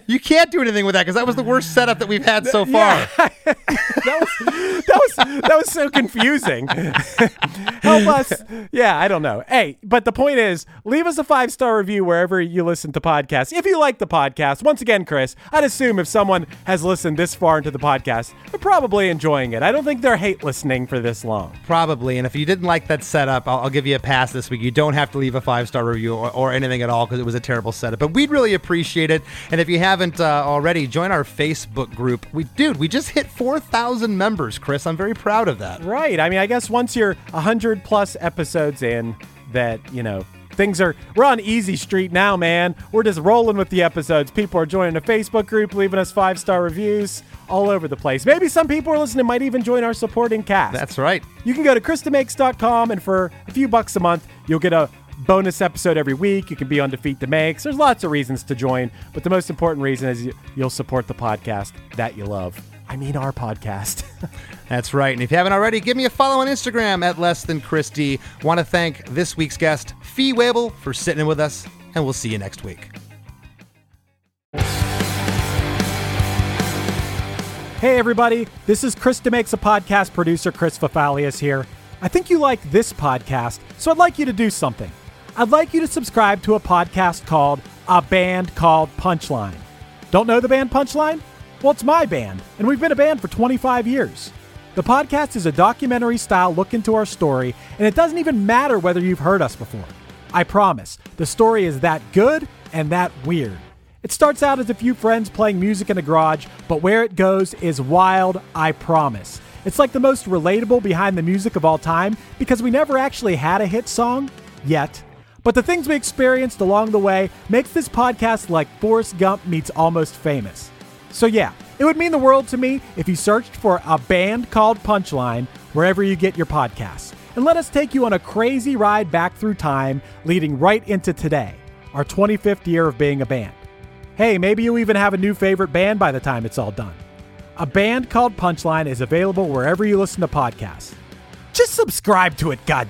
you can't do anything with that because that was the worst setup that we've had so far. Yeah. <laughs> that was that was that was so confusing. <laughs> Help us. Yeah, I don't know. Hey, but the point is, leave us a five star review wherever you listen to podcasts. If you like the podcast, once again, Chris, I'd assume if someone has listened this far into the podcast, they're probably enjoying it. I don't think they're hate listening for this long. Probably. And if you didn't like that setup, I'll, I'll give you a pass this week. You don't have to leave a five star review or, or anything at all because it was a terrible setup. But we'd really appreciate it. And if you haven't uh, already, join our Facebook group. We, dude, we just hit 4,000 members, Chris. I'm very proud of that. Right. I mean, I guess once you're 100 plus episodes in, that, you know, things are, we're on easy street now, man. We're just rolling with the episodes. People are joining the Facebook group, leaving us five star reviews all over the place. Maybe some people are listening might even join our supporting cast. That's right. You can go to ChrisDeMakes.com and for a few bucks a month, you'll get a bonus episode every week. You can be on Defeat DeMakes. There's lots of reasons to join, but the most important reason is you'll support the podcast that you love. I mean, our podcast. <laughs> That's right. And if you haven't already, give me a follow on Instagram at less than Christy. Want to thank this week's guest, Fee Waybill, for sitting in with us, and we'll see you next week. Hey, everybody. This is Chris DeMakes a Podcast producer, Chris Fafalios here. I think you like this podcast, so I'd like you to do something. I'd like you to subscribe to a podcast called A Band Called Punchline. Don't know the band Punchline? Well, it's my band, and we've been a band for 25 years. The podcast is a documentary style look into our story, and it doesn't even matter whether you've heard us before. I promise, the story is that good and that weird. It starts out as a few friends playing music in a garage, but where it goes is wild, I promise. It's like the most relatable behind the music of all time because we never actually had a hit song yet. But the things we experienced along the way makes this podcast like Forrest Gump meets Almost Famous. So yeah, it would mean the world to me if you searched for a band called Punchline wherever you get your podcasts. And let us take you on a crazy ride back through time, leading right into today, our 25th year of being a band. Hey, maybe you even have a new favorite band by the time it's all done. A band called Punchline is available wherever you listen to podcasts. Just subscribe to it, God